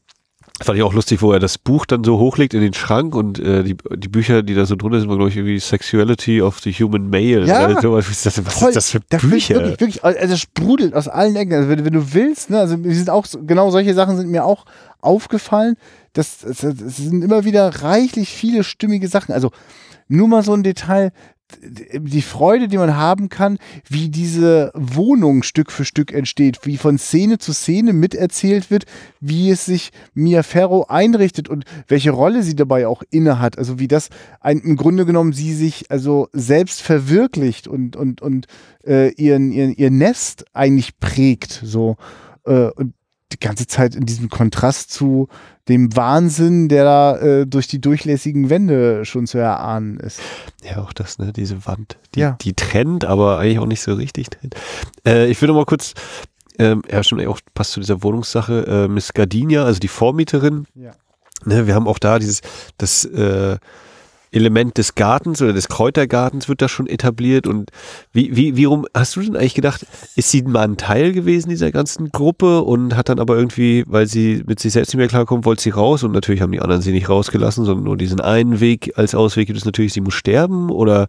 Fand ich auch lustig, wo er das Buch dann so hochlegt in den Schrank und äh, die, die Bücher, die da so drunter sind, waren, glaube ich, irgendwie Sexuality of the Human Male. Ja, oder so. was, ist das, was voll, ist das für das Bücher? Wirklich, wirklich, also es sprudelt aus allen Ecken. Also wenn, wenn du willst, ne, also sind auch, genau solche Sachen sind mir auch aufgefallen. Das, das, das sind immer wieder reichlich viele stimmige Sachen. Also nur mal so ein Detail, die Freude, die man haben kann, wie diese Wohnung Stück für Stück entsteht, wie von Szene zu Szene miterzählt wird, wie es sich Mia Ferro einrichtet und welche Rolle sie dabei auch inne hat. Also wie das ein, im Grunde genommen sie sich also selbst verwirklicht und, und, und äh, ihren, ihren, ihr Nest eigentlich prägt. So. Äh, und die ganze Zeit in diesem Kontrast zu dem Wahnsinn, der da äh, durch die durchlässigen Wände schon zu erahnen ist. Ja, auch das, ne, diese Wand, die, ja. die trennt, aber eigentlich auch nicht so richtig trennt. Äh, ich würde mal kurz, ähm, ja, stimmt, auch passt zu dieser Wohnungssache, äh, Miss Gardinia, also die Vormieterin. Ja. Ne, wir haben auch da dieses, das, äh, Element des Gartens oder des Kräutergartens wird da schon etabliert und wie, wie, wie rum hast du denn eigentlich gedacht, ist sie mal ein Teil gewesen dieser ganzen Gruppe und hat dann aber irgendwie, weil sie mit sich selbst nicht mehr klarkommt, wollte sie raus und natürlich haben die anderen sie nicht rausgelassen, sondern nur diesen einen Weg als Ausweg gibt es natürlich, sie muss sterben oder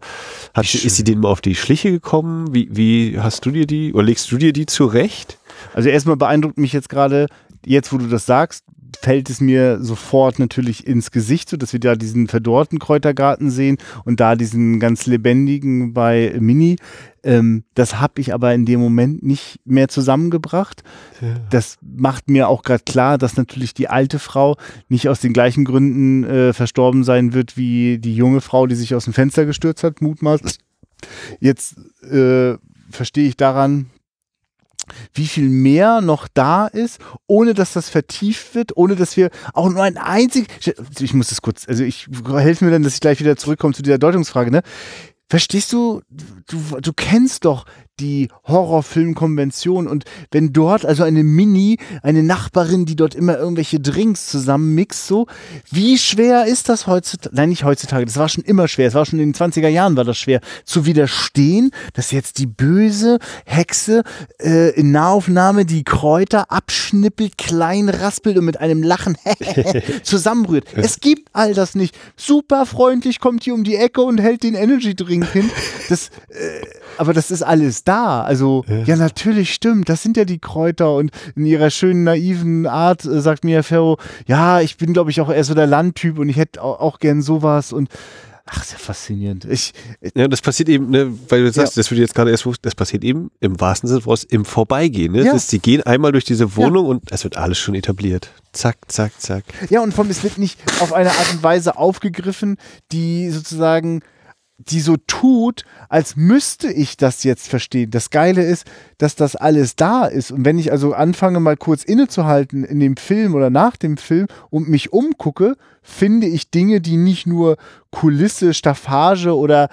hat, ist sie denen mal auf die Schliche gekommen? Wie, wie hast du dir die oder legst du dir die zurecht? Also erstmal beeindruckt mich jetzt gerade, jetzt wo du das sagst, fällt es mir sofort natürlich ins Gesicht, so dass wir da diesen verdorrten Kräutergarten sehen und da diesen ganz lebendigen bei Mini. Ähm, das habe ich aber in dem Moment nicht mehr zusammengebracht. Ja. Das macht mir auch gerade klar, dass natürlich die alte Frau nicht aus den gleichen Gründen äh, verstorben sein wird wie die junge Frau, die sich aus dem Fenster gestürzt hat, mutmaßlich. Jetzt äh, verstehe ich daran, wie viel mehr noch da ist, ohne dass das vertieft wird, ohne dass wir auch nur ein einzig, ich muss das kurz, also ich helfe mir dann, dass ich gleich wieder zurückkomme zu dieser Deutungsfrage, ne? Verstehst du, du, du kennst doch die Horrorfilmkonvention und wenn dort also eine Mini, eine Nachbarin, die dort immer irgendwelche Drinks zusammenmixt, so, wie schwer ist das heutzutage, nein, nicht heutzutage, das war schon immer schwer, es war schon in den 20er Jahren war das schwer, zu widerstehen, dass jetzt die böse Hexe äh, in Nahaufnahme die Kräuter abschnippelt, klein raspelt und mit einem Lachen zusammenrührt. Es gibt all das nicht. Super freundlich kommt die um die Ecke und hält den Energy Drink hin. Das, äh, aber das ist alles da. Also, ja. ja. natürlich stimmt. Das sind ja die Kräuter. Und in ihrer schönen, naiven Art äh, sagt mir Ferro, ja, ich bin, glaube ich, auch eher so der Landtyp und ich hätte auch, auch gern sowas. Und Ach, sehr faszinierend. Ich, ja, das passiert eben, ne, weil du sagst, ja. das würde jetzt gerade erst, das passiert eben im wahrsten Sinne was im Vorbeigehen. Ne? Ja. Das ist, die gehen einmal durch diese Wohnung ja. und es wird alles schon etabliert. Zack, zack, zack. Ja, und vom, es wird nicht auf eine Art und Weise aufgegriffen, die sozusagen die so tut, als müsste ich das jetzt verstehen. Das Geile ist, dass das alles da ist. Und wenn ich also anfange, mal kurz innezuhalten in dem Film oder nach dem Film und mich umgucke, finde ich Dinge, die nicht nur Kulisse, Staffage oder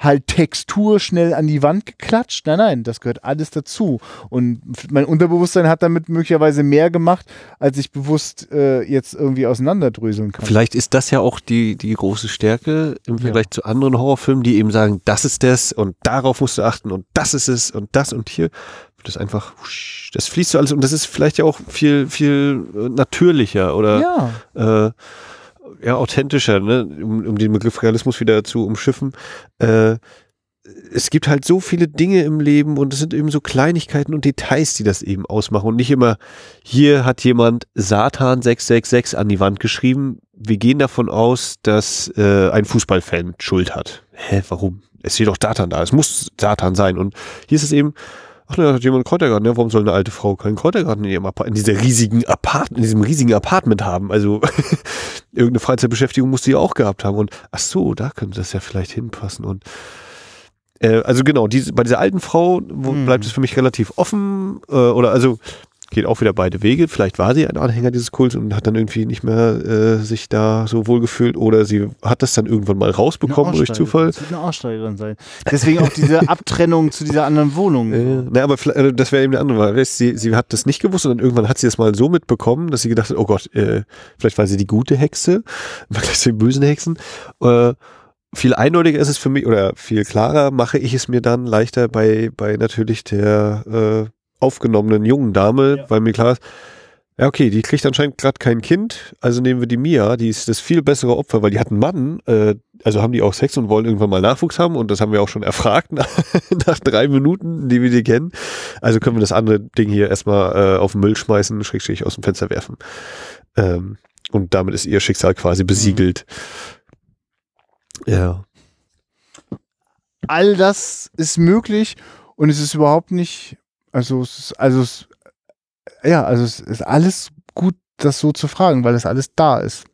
halt Textur schnell an die Wand geklatscht. Nein, nein, das gehört alles dazu. Und mein Unterbewusstsein hat damit möglicherweise mehr gemacht, als ich bewusst äh, jetzt irgendwie auseinanderdröseln kann. Vielleicht ist das ja auch die, die große Stärke im Vergleich ja. zu anderen Horrorfilmen, die eben sagen, das ist das und darauf musst du achten und das ist es und das und hier. Das einfach, das fließt so alles und das ist vielleicht ja auch viel, viel natürlicher oder ja. äh, ja, authentischer, ne? um, um den Begriff Realismus wieder zu umschiffen. Äh, es gibt halt so viele Dinge im Leben und es sind eben so Kleinigkeiten und Details, die das eben ausmachen und nicht immer, hier hat jemand Satan 666 an die Wand geschrieben. Wir gehen davon aus, dass äh, ein Fußballfan Schuld hat. Hä, warum? Es steht doch Satan da. Es muss Satan sein. Und hier ist es eben, ach ne, hat jemand einen Kräutergarten, ja, warum soll eine alte Frau keinen Kräutergarten in, ihrem Apart in dieser riesigen Apart in diesem riesigen Apartment haben? Also irgendeine Freizeitbeschäftigung muss sie auch gehabt haben. Und ach so, da könnte das ja vielleicht hinpassen. Und äh, also genau, diese, bei dieser alten Frau wo, hm. bleibt es für mich relativ offen. Äh, oder also geht auch wieder beide Wege. Vielleicht war sie ein Anhänger dieses Kults und hat dann irgendwie nicht mehr äh, sich da so wohl gefühlt oder sie hat das dann irgendwann mal rausbekommen durch Zufall. Das wird eine Aussteigerin sein. Deswegen auch diese Abtrennung zu dieser anderen Wohnung. Äh, na, aber äh, das wäre eben der andere, weil sie, sie hat das nicht gewusst und dann irgendwann hat sie das mal so mitbekommen, dass sie gedacht hat, oh Gott, äh, vielleicht war sie die gute Hexe im Vergleich zu den bösen Hexen. Äh, viel eindeutiger ist es für mich oder viel klarer mache ich es mir dann leichter bei, bei natürlich der äh, aufgenommenen jungen Dame, ja. weil mir klar ist, ja, okay, die kriegt anscheinend gerade kein Kind, also nehmen wir die Mia, die ist das viel bessere Opfer, weil die hat einen Mann, äh, also haben die auch Sex und wollen irgendwann mal Nachwuchs haben und das haben wir auch schon erfragt nach, nach drei Minuten, die wir die kennen. Also können wir das andere Ding hier erstmal äh, auf den Müll schmeißen, schrägstrich aus dem Fenster werfen. Ähm, und damit ist ihr Schicksal quasi besiegelt. Mhm. Ja. All das ist möglich und es ist überhaupt nicht also es ist, also ja, also es ist alles gut, das so zu fragen, weil es alles da ist.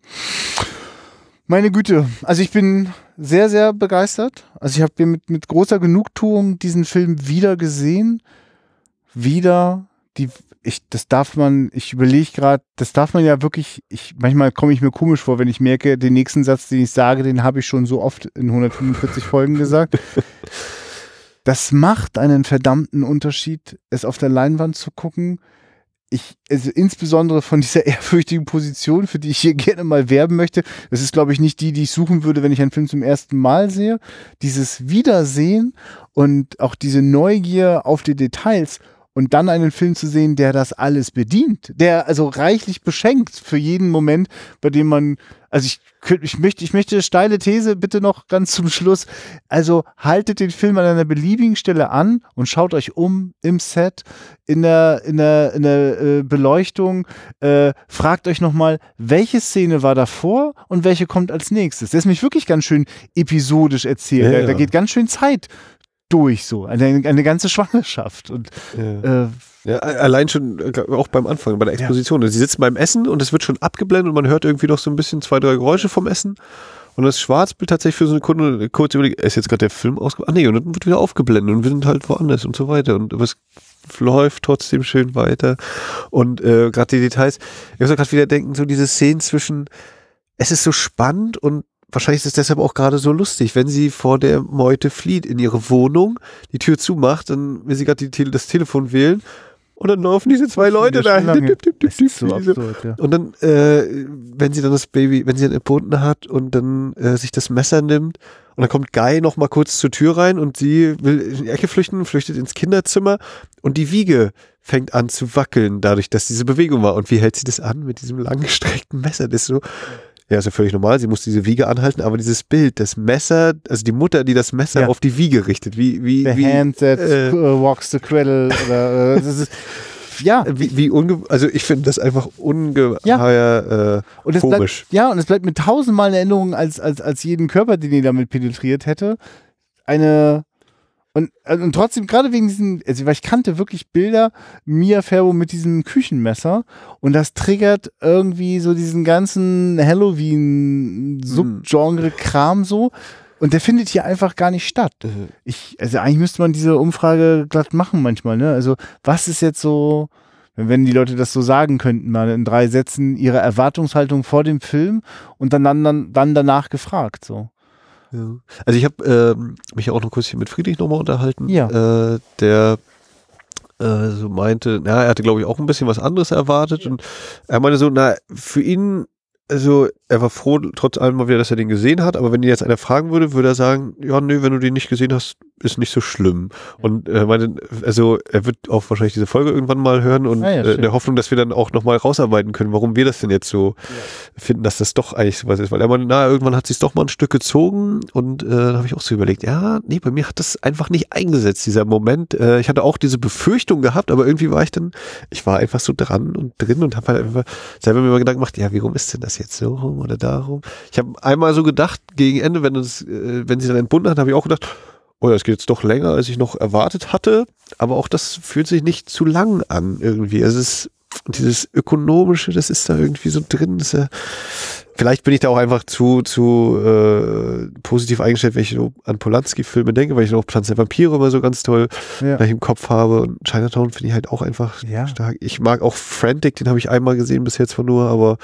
Meine Güte, also ich bin sehr, sehr begeistert. Also ich habe mit, mit großer Genugtuung diesen Film wieder gesehen. Wieder die, ich, das darf man, ich überlege gerade, das darf man ja wirklich, ich, manchmal komme ich mir komisch vor, wenn ich merke, den nächsten Satz, den ich sage, den habe ich schon so oft in 145 Folgen gesagt. Das macht einen verdammten Unterschied, es auf der Leinwand zu gucken. Ich, also insbesondere von dieser ehrfürchtigen Position, für die ich hier gerne mal werben möchte. Das ist, glaube ich, nicht die, die ich suchen würde, wenn ich einen Film zum ersten Mal sehe. Dieses Wiedersehen und auch diese Neugier auf die Details und dann einen Film zu sehen, der das alles bedient, der also reichlich beschenkt für jeden Moment, bei dem man also ich, ich möchte, ich möchte steile These bitte noch ganz zum Schluss. Also haltet den Film an einer beliebigen Stelle an und schaut euch um im Set, in der, in der, in der äh, Beleuchtung. Äh, fragt euch nochmal, welche Szene war davor und welche kommt als nächstes. Das ist mich wirklich ganz schön episodisch erzählt. Ja, da, da geht ganz schön Zeit durch so. Eine, eine ganze Schwangerschaft. Und ja. Äh, ja, allein schon, äh, auch beim Anfang, bei der Exposition. Ja. Sie sitzen beim Essen und es wird schon abgeblendet und man hört irgendwie noch so ein bisschen zwei, drei Geräusche vom Essen. Und das Schwarzbild tatsächlich für so eine Kunde kurz überlegt, ist jetzt gerade der Film ausgeblendet? Ah nee, und dann wird wieder aufgeblendet und wir sind halt woanders und so weiter. Und es läuft trotzdem schön weiter. Und äh, gerade die Details, ich muss gerade wieder denken, so diese Szenen zwischen, es ist so spannend und wahrscheinlich ist es deshalb auch gerade so lustig, wenn sie vor der Meute flieht in ihre Wohnung, die Tür zumacht, dann will sie gerade das Telefon wählen und dann laufen diese zwei Leute da. Dip, dip, dip, so absurd, ja. Und dann, äh, wenn sie dann das Baby, wenn sie dann entbunden hat und dann äh, sich das Messer nimmt und dann kommt Guy noch mal kurz zur Tür rein und sie will in die Ecke flüchten, flüchtet ins Kinderzimmer und die Wiege fängt an zu wackeln, dadurch, dass diese Bewegung war. Und wie hält sie das an mit diesem langgestreckten Messer? Das ist so, ja, ist ja völlig normal. Sie muss diese Wiege anhalten, aber dieses Bild, das Messer, also die Mutter, die das Messer ja. auf die Wiege richtet, wie, wie, the wie, hand that äh, walks the cradle, oder, äh, das ist, ja. Wie, wie unge also ich finde das einfach ungeheuer äh, Und es komisch. bleibt, ja, und es bleibt mir tausendmal in Erinnerung, als, als, als jeden Körper, den ihr damit penetriert hätte. Eine. Und, also, und trotzdem, gerade wegen diesen, also weil ich kannte wirklich Bilder, Mia Farrow mit diesem Küchenmesser und das triggert irgendwie so diesen ganzen Halloween-Subgenre-Kram so. Und der findet hier einfach gar nicht statt. Ich, also eigentlich müsste man diese Umfrage glatt machen manchmal, ne? Also, was ist jetzt so, wenn die Leute das so sagen könnten, mal in drei Sätzen, ihre Erwartungshaltung vor dem Film und dann, dann, dann danach gefragt, so. Ja. Also ich habe ähm, mich auch noch kurz hier mit Friedrich nochmal unterhalten, Ja. äh, der äh, so meinte, na, er hatte glaube ich auch ein bisschen was anderes erwartet und er meinte so, na, für ihn, also er war froh trotz allem mal wieder, dass er den gesehen hat, aber wenn ihn jetzt einer fragen würde, würde er sagen, ja, nö, wenn du den nicht gesehen hast, ist nicht so schlimm. Und er meinte, also er wird auch wahrscheinlich diese Folge irgendwann mal hören und Ah ja, äh, in der Hoffnung, dass wir dann auch nochmal rausarbeiten können, warum wir das denn jetzt so finden, dass das doch eigentlich sowas ist. Weil er meinte, na, irgendwann hat sich doch mal ein Stück gezogen und äh, da habe ich auch so überlegt, ja, nee, bei mir hat das einfach nicht eingesetzt, dieser Moment. Äh, ich hatte auch diese Befürchtung gehabt, aber irgendwie war ich dann, ich war einfach so dran und drin und habe halt einfach selber mir mal Gedanken gemacht, ja, wie rum ist denn das jetzt so rum oder darum? Ich habe einmal so gedacht, gegen Ende, wenn, das, äh, wenn sie dann entbunden hat, habe ich auch gedacht, oh ja, es geht jetzt doch länger, als ich noch erwartet hatte. Aber auch das fühlt sich nicht zu lang an irgendwie. Es ist dieses ökonomische, das ist da irgendwie so drin. Das ja, vielleicht bin ich da auch einfach zu zu äh, positiv eingestellt, wenn ich an Polanski-Filme denke, weil ich noch Pflanzen der Vampire immer so ganz toll Ja. im Kopf habe. Und Chinatown finde ich halt auch einfach Ja. stark. Ich mag auch Frantic, den habe ich einmal gesehen bis jetzt von nur, aber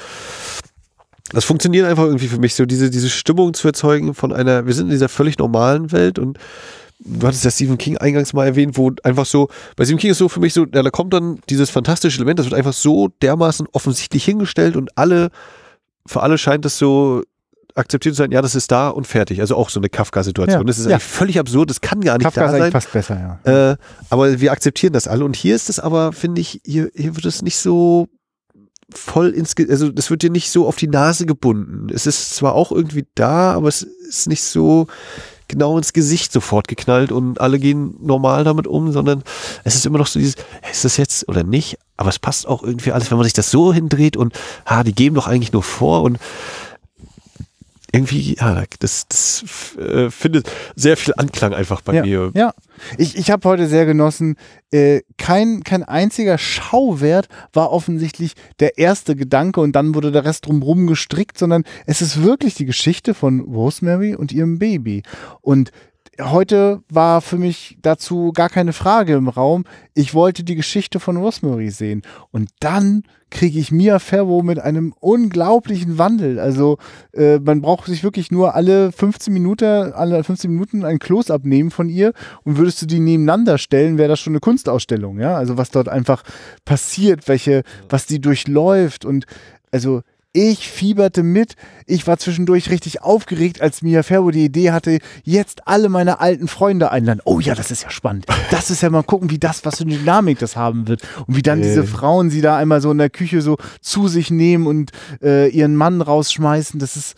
das funktioniert einfach irgendwie für mich, so diese, diese Stimmung zu erzeugen von einer, wir sind in dieser völlig normalen Welt und du hattest ja Stephen King eingangs mal erwähnt, wo einfach so, bei Stephen King ist so für mich so, ja, da kommt dann dieses fantastische Element, das wird einfach so dermaßen offensichtlich hingestellt und alle, für alle scheint es so akzeptiert zu sein, ja, das ist da und fertig. Also auch so eine Kafka-Situation. Ja, Das ist ja. eigentlich völlig absurd, das kann gar nicht Kafka ist da sein. fast besser, ja. Äh, aber wir akzeptieren das alle. Und hier ist es aber, finde ich, hier, hier wird es nicht so voll ins, Ge- also das wird dir nicht so auf die Nase gebunden. Es ist zwar auch irgendwie da, aber es ist nicht so genau ins Gesicht sofort geknallt und alle gehen normal damit um, sondern es ist immer noch so dieses, ist das jetzt oder nicht? Aber es passt auch irgendwie alles, wenn man sich das so hindreht und, ha, die geben doch eigentlich nur vor und irgendwie, ja, das, das äh, findet sehr viel Anklang einfach bei ja. mir. Ja, ich, ich habe heute sehr genossen. Äh, kein, kein einziger Schauwert war offensichtlich der erste Gedanke und dann wurde der Rest drumherum gestrickt, sondern es ist wirklich die Geschichte von Rosemary und ihrem Baby. Und heute war für mich dazu gar keine Frage im Raum. Ich wollte die Geschichte von Rosemary sehen. Und dann kriege ich Mia Farrow mit einem unglaublichen Wandel. Also äh, man braucht sich wirklich nur alle 15 Minuten, alle 15 Minuten ein Close-up von ihr und würdest du die nebeneinander stellen, wäre das schon eine Kunstausstellung, ja. Also was dort einfach passiert, welche, was die durchläuft und also ich fieberte mit. Ich war zwischendurch richtig aufgeregt, als Mia Farrow die Idee hatte, jetzt alle meine alten Freunde einladen. Oh ja, das ist ja spannend. Das ist ja mal gucken, wie das, was für eine Dynamik das haben wird. Und wie dann Äh. diese Frauen sie da einmal so in der Küche so zu sich nehmen und äh, ihren Mann rausschmeißen. Das ist,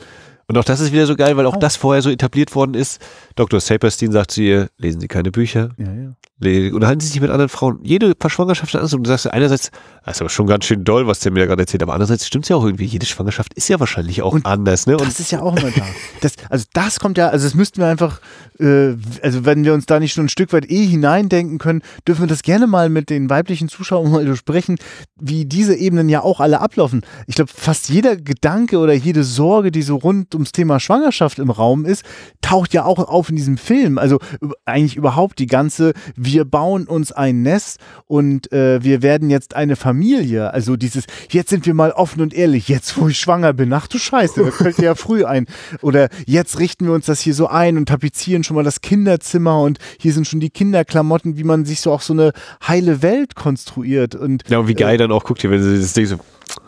Und auch das ist wieder so geil, weil auch Oh. das vorher so etabliert worden ist. Dr. Saperstein sagt zu ihr, lesen Sie keine Bücher, ja, ja. Le- unterhalten Sie sich mit anderen Frauen. Jede Schwangerschaft hat Angst. Und du sagst einerseits, das ist aber schon ganz schön doll, was der mir da gerade erzählt, aber andererseits stimmt es ja auch irgendwie. Jede Schwangerschaft ist ja wahrscheinlich auch Und anders, ne? Und Das ist ja auch immer da. Das, also das kommt ja, also das müssten wir einfach, äh, also wenn wir uns da nicht schon ein Stück weit eh hineindenken können, dürfen wir das gerne mal mit den weiblichen Zuschauern mal besprechen, wie diese Ebenen ja auch alle ablaufen. Ich glaube, fast jeder Gedanke oder jede Sorge, die so rund ums Thema Schwangerschaft im Raum ist, taucht ja auch auf in diesem Film. Also üb- eigentlich überhaupt die ganze, wir bauen uns ein Nest und äh, wir werden jetzt eine Familie. Also dieses, jetzt sind wir mal offen und ehrlich, jetzt wo ich schwanger bin, ach du Scheiße, das fällt dir ja früh ein. Oder jetzt richten wir uns das hier so ein und tapezieren schon mal das Kinderzimmer und hier sind schon die Kinderklamotten, wie man sich so auch so eine heile Welt konstruiert. Und ja, und wie geil dann auch guckt ihr, wenn sie das Ding so,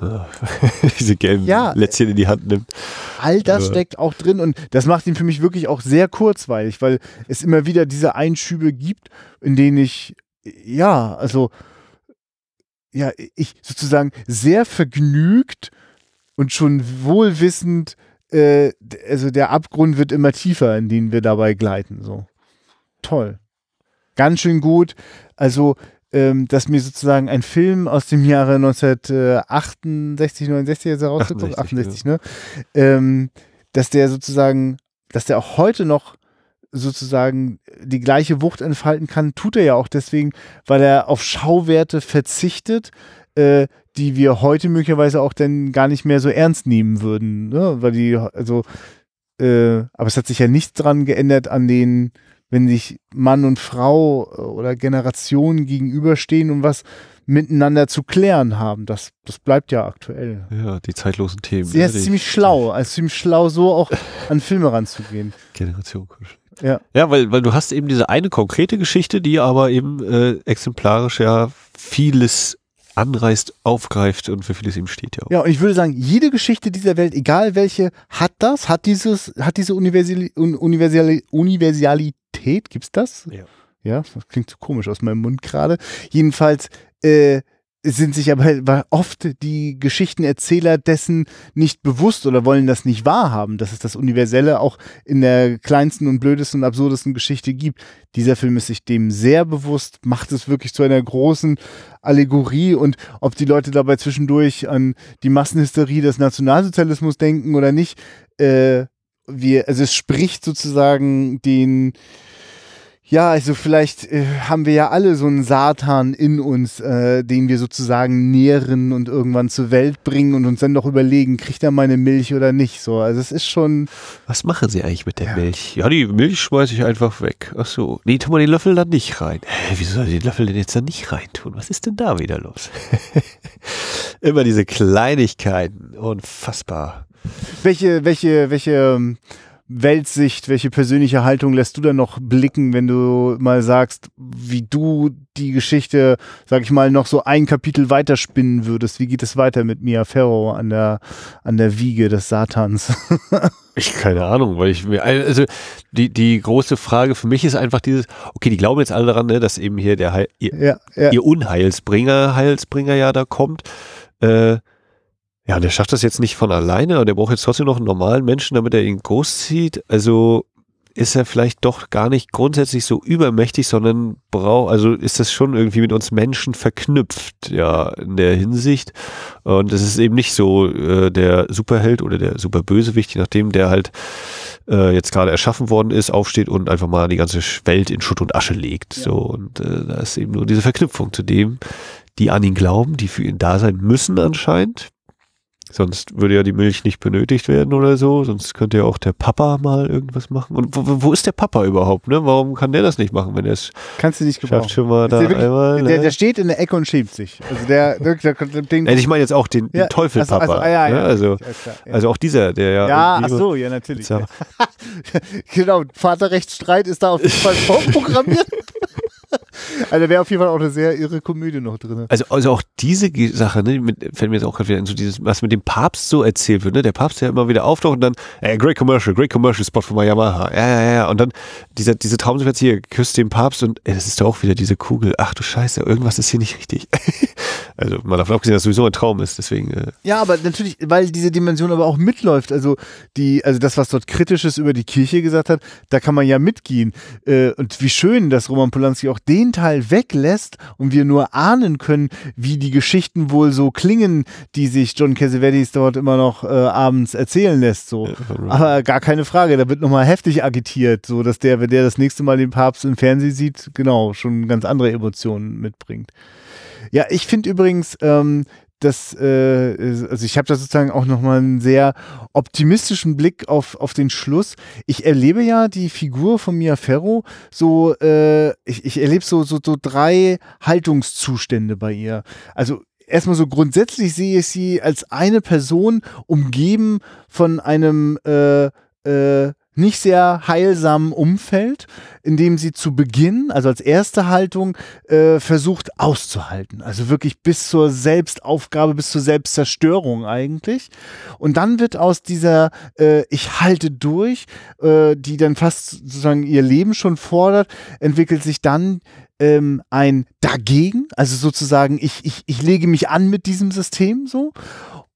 diese gelben Ja. Lätzchen in die Hand nimmt. All das steckt auch drin und das macht ihn für mich wirklich auch sehr kurzweilig, weil es immer wieder diese Einschübe gibt, in denen ich, ja, also, ja, ich sozusagen sehr vergnügt und schon wohlwissend, äh, also der Abgrund wird immer tiefer, in den wir dabei gleiten, so. Toll. Ganz schön gut. Also, ähm, dass mir sozusagen ein Film aus dem Jahre 1968, 69 ist er rausgekommen, 68, 68 ne? Ähm, dass der sozusagen, dass der auch heute noch sozusagen die gleiche Wucht entfalten kann, tut er ja auch deswegen, weil er auf Schauwerte verzichtet, äh, die wir heute möglicherweise auch dann gar nicht mehr so ernst nehmen würden, ne? weil die, also, äh, aber es hat sich ja nichts dran geändert an den, wenn sich Mann und Frau äh, oder Generationen gegenüberstehen und was miteinander zu klären haben. Das, das bleibt ja aktuell. Ja, die zeitlosen Themen. Sie ist ziemlich schlau, also ziemlich schlau, so auch an Filme ranzugehen. Generation. Ja. Ja, weil, weil du hast eben diese eine konkrete Geschichte, die aber eben äh, exemplarisch ja vieles anreißt, aufgreift und für vieles eben steht ja auch. Ja, und ich würde sagen, jede Geschichte dieser Welt, egal welche, hat das, hat dieses, hat diese Universali Universali Universalität, gibt's das? Ja. Ja, das klingt so komisch aus meinem Mund gerade. Jedenfalls, äh, sind sich aber oft die Geschichtenerzähler dessen nicht bewusst oder wollen das nicht wahrhaben, dass es das Universelle auch in der kleinsten und blödesten und absurdesten Geschichte gibt. Dieser Film ist sich dem sehr bewusst, macht es wirklich zu einer großen Allegorie und ob die Leute dabei zwischendurch an die Massenhysterie des Nationalsozialismus denken oder nicht, äh, wir, also es spricht sozusagen den ja, also vielleicht äh, haben wir ja alle so einen Satan in uns, äh, den wir sozusagen nähren und irgendwann zur Welt bringen und uns dann doch überlegen, kriegt er meine Milch oder nicht. So, also es ist schon. Was machen Sie eigentlich mit der ja. Milch? Ja, die Milch schmeiße ich einfach weg. Ach so. Nee, tun wir den Löffel dann nicht rein. Hä, wieso soll ich den Löffel denn jetzt dann nicht reintun? Was ist denn da wieder los? Immer diese Kleinigkeiten. Unfassbar. Welche, welche, welche ähm, Weltsicht, welche persönliche Haltung lässt du dann noch blicken, wenn du mal sagst, wie du die Geschichte, sag ich mal, noch so ein Kapitel weiterspinnen würdest? Wie geht es weiter mit Mia Ferro an der, an der Wiege des Satans? ich keine Ahnung, weil ich mir, also die, die große Frage für mich ist einfach dieses, okay, die glauben jetzt alle daran, ne, dass eben hier der Heil, ihr, ja, ja. ihr Unheilsbringer, Heilsbringer ja da kommt. Äh, ja, der schafft das jetzt nicht von alleine, aber der braucht jetzt trotzdem noch einen normalen Menschen, damit er ihn großzieht. Also ist er vielleicht doch gar nicht grundsätzlich so übermächtig, sondern braucht, also ist das schon irgendwie mit uns Menschen verknüpft, ja, in der Hinsicht. Und es ist eben nicht so äh, der Superheld oder der Superbösewicht, je nachdem, der halt äh, jetzt gerade erschaffen worden ist, aufsteht und einfach mal die ganze Welt in Schutt und Asche legt. Ja. So, und äh, da ist eben nur diese Verknüpfung zu dem, die an ihn glauben, die für ihn da sein müssen anscheinend Sonst würde ja die Milch nicht benötigt werden oder so. Sonst könnte ja auch der Papa mal irgendwas machen. Und wo, wo ist der Papa überhaupt? Ne? Warum kann der das nicht machen, wenn er es Kannst du nicht gebrauchen. schafft schon mal da wirklich, einmal? Der, ne? der, steht in der Ecke und schiebt sich. Also der, der, der, den, ich meine jetzt auch den, den ja, Teufelpapa. Also, also, ja, ja, ne? also, also auch dieser, der ja. Ja, ach so, ja natürlich. genau, Vaterrechtsstreit ist da auf jeden Fall vorprogrammiert. Also wäre auf jeden Fall auch eine sehr irre Komödie noch drin. Also, also auch diese Sache, ne, mit, fällt mir jetzt auch gerade wieder in so dieses, was mit dem Papst so erzählt wird, ne? Der Papst, der immer wieder auftaucht und dann, ey, great commercial, great commercial spot von Yamaha. Ja, ja, ja. Und dann dieser, diese Traumsequenz hier, küsst den Papst und ey, das ist doch auch wieder diese Kugel. Ach du Scheiße, irgendwas ist hier nicht richtig. also mal davon abgesehen, dass es sowieso ein Traum ist, deswegen. Äh. Ja, aber natürlich, weil diese Dimension aber auch mitläuft. Also die, also das, was dort Kritisches über die Kirche gesagt hat, da kann man ja mitgehen. Äh, und wie schön, dass Roman Polanski auch den Teil weglässt und wir nur ahnen können, wie die Geschichten wohl so klingen, die sich John Cassavetes dort immer noch äh, abends erzählen lässt. So. Aber gar keine Frage, da wird nochmal heftig agitiert, so dass der, wenn der das nächste Mal den Papst im Fernsehen sieht, genau, schon ganz andere Emotionen mitbringt. Ja, ich finde übrigens, ähm, das, äh, also ich habe da sozusagen auch nochmal einen sehr optimistischen Blick auf, auf den Schluss. Ich erlebe ja die Figur von Mia Ferro so, äh, ich, ich erlebe so, so, so drei Haltungszustände bei ihr. Also erstmal so grundsätzlich sehe ich sie als eine Person umgeben von einem äh, äh, nicht sehr heilsamen Umfeld, in dem sie zu Beginn, also als erste Haltung, äh, versucht auszuhalten. Also wirklich bis zur Selbstaufgabe, bis zur Selbstzerstörung eigentlich. Und dann wird aus dieser äh, Ich halte durch, äh, die dann fast sozusagen ihr Leben schon fordert, entwickelt sich dann ähm, ein Dagegen, also sozusagen ich, ich, ich lege mich an mit diesem System so.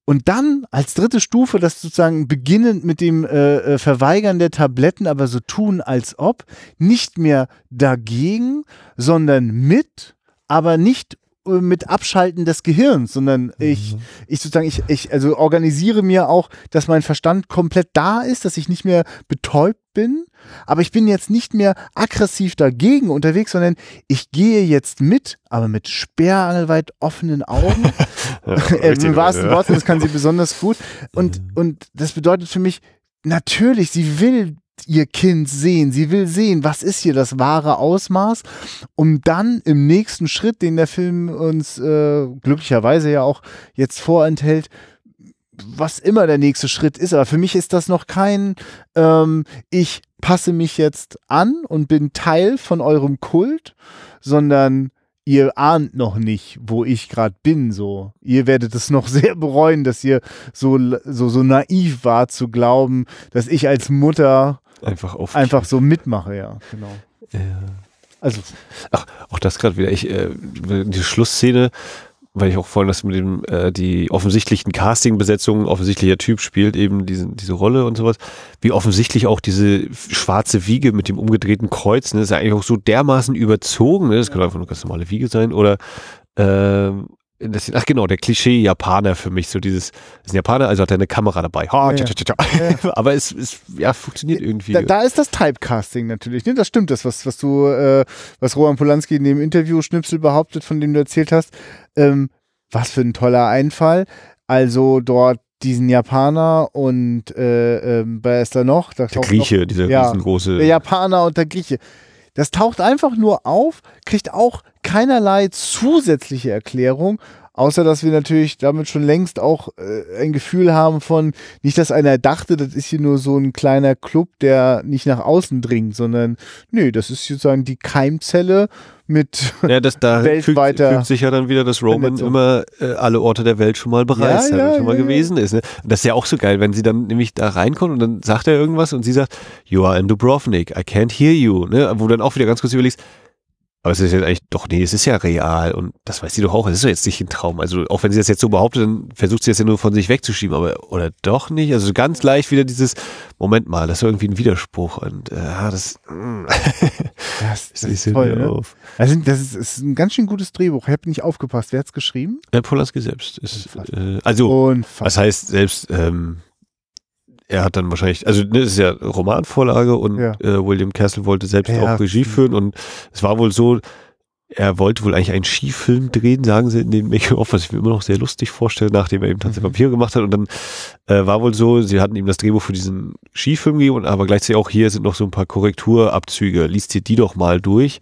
Und dann als dritte Stufe, das sozusagen beginnend mit dem äh, äh, Verweigern der Tabletten, aber so tun als ob, nicht mehr dagegen, sondern mit aber nicht mit Abschalten des Gehirns, sondern ich, Mhm. ich sozusagen, ich, ich also organisiere mir auch, dass mein Verstand komplett da ist, dass ich nicht mehr betäubt bin, aber ich bin jetzt nicht mehr aggressiv dagegen unterwegs, sondern ich gehe jetzt mit, aber mit sperrangelweit offenen Augen. Ja, Äh, Im wahrsten ja. Worte, das kann sie besonders gut. Und, und das bedeutet für mich, natürlich, sie will ihr Kind sehen. Sie will sehen, was ist hier das wahre Ausmaß, um dann im nächsten Schritt, den der Film uns äh, glücklicherweise ja auch jetzt vorenthält, was immer der nächste Schritt ist. Aber für mich ist das noch kein, ähm, ich passe mich jetzt an und bin Teil von eurem Kult, sondern ihr ahnt noch nicht, wo ich gerade bin. So, ihr werdet es noch sehr bereuen, dass ihr so so so naiv war zu glauben, dass ich als Mutter Einfach auf. einfach so mitmache. Ja, genau. Ja. Also Ach, auch das gerade wieder. Ich, äh, die Schlussszene, weil ich auch vorhin das mit dem, äh, die offensichtlichen Casting-Besetzungen, offensichtlicher Typ spielt eben diese, diese Rolle und sowas. Wie offensichtlich auch diese schwarze Wiege mit dem umgedrehten Kreuz, ne, ist ja eigentlich auch so dermaßen überzogen, ne? Das könnte einfach nur ganz normale Wiege sein. Oder ähm, das, ach genau, der Klischee-Japaner für mich, so dieses, ist ein Japaner, also hat er eine Kamera dabei. Ha, Ja, tja, tja, tja. Aber es, es ja, funktioniert irgendwie. da, da ist das Typecasting natürlich. Ne? Das stimmt, das, was, was du, äh, was Roman Polanski in dem Interview-Schnipsel behauptet, von dem du erzählt hast. Ähm, was für ein toller Einfall. Also dort diesen Japaner und äh, ähm, wer ist da noch? Da der Grieche, dieser Ja. riesengroße. Der Japaner und der Grieche. Das taucht einfach nur auf, kriegt auch keinerlei zusätzliche Erklärung, außer dass wir natürlich damit schon längst auch äh, ein Gefühl haben von, nicht, dass einer dachte, das ist hier nur so ein kleiner Club, der nicht nach außen dringt, sondern nö, das ist sozusagen die Keimzelle mit Ja, das, da fügt, weltweiter fügt sich ja dann wieder, dass Roman Vernetzung. immer äh, alle Orte der Welt schon mal bereist Ja, hat ja, schon mal ja, gewesen ist. Ne? Und das ist ja auch so geil, wenn sie dann nämlich da reinkommt und dann sagt er irgendwas und sie sagt, You are in Dubrovnik, I can't hear you. Ne? Wo du dann auch wieder ganz kurz überlegst, aber es ist jetzt eigentlich, doch, nee, es ist ja real und das weiß sie doch auch, es ist doch jetzt nicht ein Traum. Also auch wenn sie das jetzt so behauptet, dann versucht sie das ja nur von sich wegzuschieben, aber oder doch nicht. Also ganz leicht wieder dieses, Moment mal, das ist irgendwie ein Widerspruch und äh, ah, das, mm, das, das ist toll, ne? auf. Das, sind, das ist, ist ein ganz schön gutes Drehbuch. Ich habe nicht aufgepasst. Wer hat's geschrieben? Ja, Polanski selbst ist, äh, also Unfassbar. Was heißt selbst, ähm, er hat dann wahrscheinlich, also ne, das ist ja Romanvorlage und Ja. äh, William Castle wollte selbst Ja. auch Regie führen und es war wohl so, er wollte wohl eigentlich einen Skifilm drehen, sagen sie in den Making-of, was ich mir immer noch sehr lustig vorstelle, nachdem er eben Tanz Mhm. Vampire gemacht hat und dann äh, war wohl so, sie hatten ihm das Drehbuch für diesen Skifilm gegeben, aber gleichzeitig auch hier sind noch so ein paar Korrekturabzüge, liest dir die doch mal durch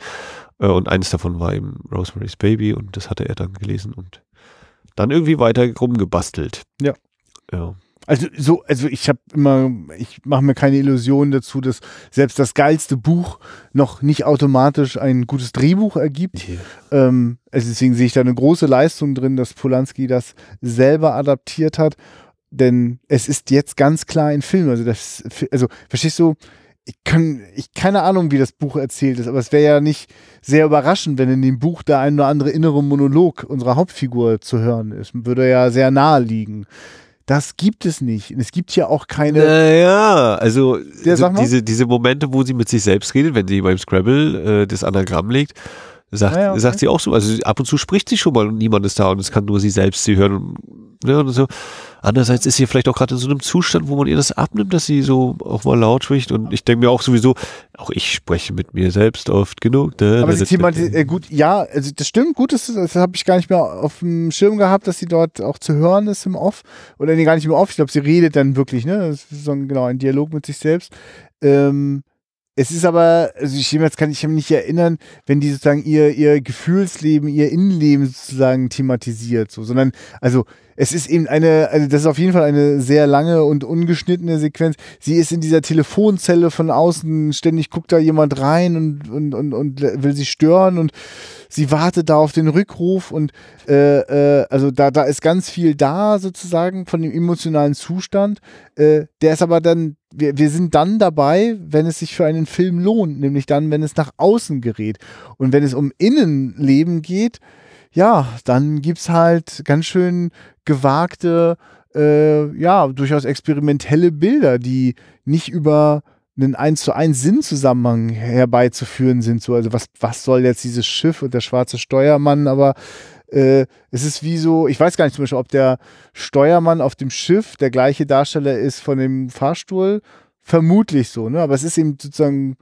äh, und eines davon war eben Rosemary's Baby und das hatte er dann gelesen und dann irgendwie weiter rumgebastelt. Ja. Ja. Also so, also ich habe immer, ich mache mir keine Illusionen dazu, dass selbst das geilste Buch noch nicht automatisch ein gutes Drehbuch ergibt. Ähm, also deswegen sehe ich da eine große Leistung drin, dass Polanski das selber adaptiert hat. Denn es ist jetzt ganz klar ein Film. Also das, also verstehst du? Ich kann, ich keine Ahnung, wie das Buch erzählt ist, aber es wäre ja nicht sehr überraschend, wenn in dem Buch der ein oder andere innere Monolog unserer Hauptfigur zu hören ist. Würde ja sehr nahe liegen. Das gibt es nicht. Und es gibt ja auch keine. Naja, also, mal. diese, diese Momente, wo sie mit sich selbst redet, wenn sie beim Scrabble äh, das Anagramm legt, sagt, ja, okay. sagt sie auch so, also ab und zu spricht sie schon mal und niemand ist da und es kann nur sie selbst sie hören. Und, ne, und so. Andererseits ist sie vielleicht auch gerade in so einem Zustand, wo man ihr das abnimmt, dass sie so auch mal laut spricht und ich denke mir auch sowieso, auch ich spreche mit mir selbst oft genug. Ne, Aber ne, sie thematisiert, äh, gut, ja, also das stimmt, gut, das, das habe ich gar nicht mehr auf dem Schirm gehabt, dass sie dort auch zu hören ist im Off. Oder nee, gar nicht im Off, ich glaube, sie redet dann wirklich, ne? Das ist so ein, genau, ein Dialog mit sich selbst. Ähm, es ist aber, also ich jetzt kann ich mich nicht erinnern, wenn die sozusagen ihr, ihr Gefühlsleben, ihr Innenleben sozusagen thematisiert, so, sondern, also, es ist eben eine, also das ist auf jeden Fall eine sehr lange und ungeschnittene Sequenz. Sie ist in dieser Telefonzelle von außen, ständig guckt da jemand rein und, und, und, und will sie stören und sie wartet da auf den Rückruf und äh, äh, also da, da ist ganz viel da sozusagen von dem emotionalen Zustand. Äh, der ist aber dann, wir, wir sind dann dabei, wenn es sich für einen Film lohnt, nämlich dann, wenn es nach außen gerät. Und wenn es um Innenleben geht, ja, dann gibt's halt ganz schön gewagte, äh, ja, durchaus experimentelle Bilder, die nicht über einen 1 zu 1 Sinnzusammenhang herbeizuführen sind. So, also was, was soll jetzt dieses Schiff und der schwarze Steuermann, aber äh, es ist wie so, ich weiß gar nicht zum Beispiel, ob der Steuermann auf dem Schiff der gleiche Darsteller ist von dem Fahrstuhl. Vermutlich so, ne? Aber es ist eben sozusagen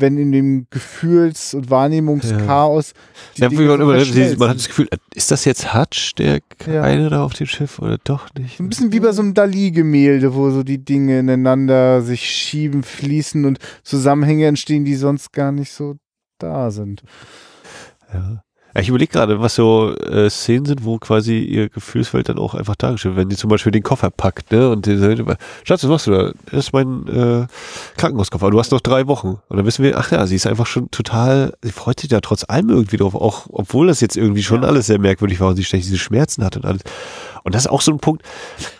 wenn in dem Gefühls- und Wahrnehmungschaos. Ja. ja man, man, hat das Gefühl, ist das jetzt Hutch, der eine ja. da auf dem Schiff oder doch nicht? Ein bisschen wie bei so einem Dali-Gemälde, wo so die Dinge ineinander sich schieben, fließen und Zusammenhänge entstehen, die sonst gar nicht so da sind. Ja. Ja, ich überlege gerade, was so äh, Szenen sind, wo quasi ihr Gefühlswelt dann auch einfach dargestellt wird. Wenn sie zum Beispiel den Koffer packt, ne? Und die sagt, Schatz, was machst du da? Das ist mein äh, Krankenhauskoffer. Du hast noch drei Wochen. Und dann wissen wir, ach ja, sie ist einfach schon total, sie freut sich da trotz allem irgendwie drauf, auch obwohl das jetzt irgendwie schon ja. alles sehr merkwürdig war und sie ständig diese Schmerzen hat und alles. Und das ist auch so ein Punkt,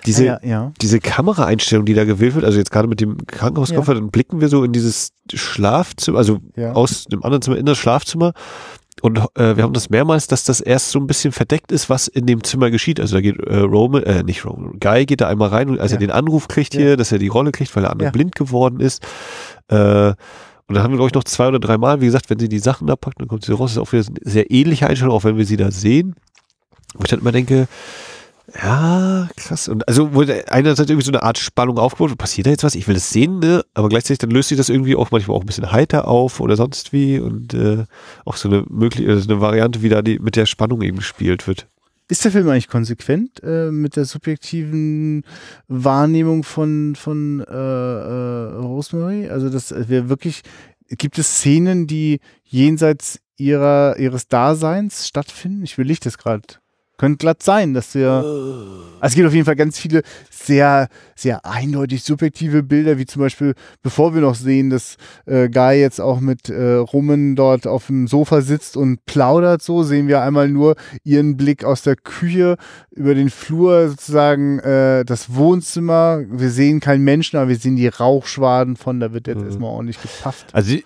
diese, ja, ja. diese Kameraeinstellung, die da gewählt wird, also jetzt gerade mit dem Krankenhauskoffer, dann blicken wir so in dieses Schlafzimmer, also aus dem anderen Zimmer in das Schlafzimmer und äh, wir haben das mehrmals, dass das erst so ein bisschen verdeckt ist, was in dem Zimmer geschieht. Also da geht äh, Roman, äh, nicht Roman, Guy geht da einmal rein und als ja. er den Anruf kriegt hier, ja. dass er die Rolle kriegt, weil er andere ja. blind geworden ist. Äh, und dann haben wir, glaube ich, noch zwei oder drei Mal, wie gesagt, wenn sie die Sachen da packt, dann kommt sie raus. Das ist auch wieder eine sehr ähnliche Einstellung, auch wenn wir sie da sehen. Wo ich dann immer denke, ja, krass. Und also wurde einerseits irgendwie so eine Art Spannung aufgebaut, passiert da jetzt was? Ich will das sehen, ne? Aber gleichzeitig dann löst sich das irgendwie auch manchmal auch ein bisschen heiter auf oder sonst wie und äh, auch so eine mögliche, also eine Variante, wie da die mit der Spannung eben gespielt wird. Ist der Film eigentlich konsequent äh, mit der subjektiven Wahrnehmung von von äh, äh, Rosemary? Also dass wir wirklich gibt es Szenen, die jenseits ihrer ihres Daseins stattfinden? Ich will Licht das gerade könnte glatt sein, dass wir. Also es gibt auf jeden Fall ganz viele sehr, sehr eindeutig subjektive Bilder, wie zum Beispiel, bevor wir noch sehen, dass äh, Guy jetzt auch mit äh, Rummen dort auf dem Sofa sitzt und plaudert, so sehen wir einmal nur ihren Blick aus der Küche über den Flur, sozusagen äh, das Wohnzimmer. Wir sehen keinen Menschen, aber wir sehen die Rauchschwaden von, da wird jetzt mhm. erstmal ordentlich gepafft. Also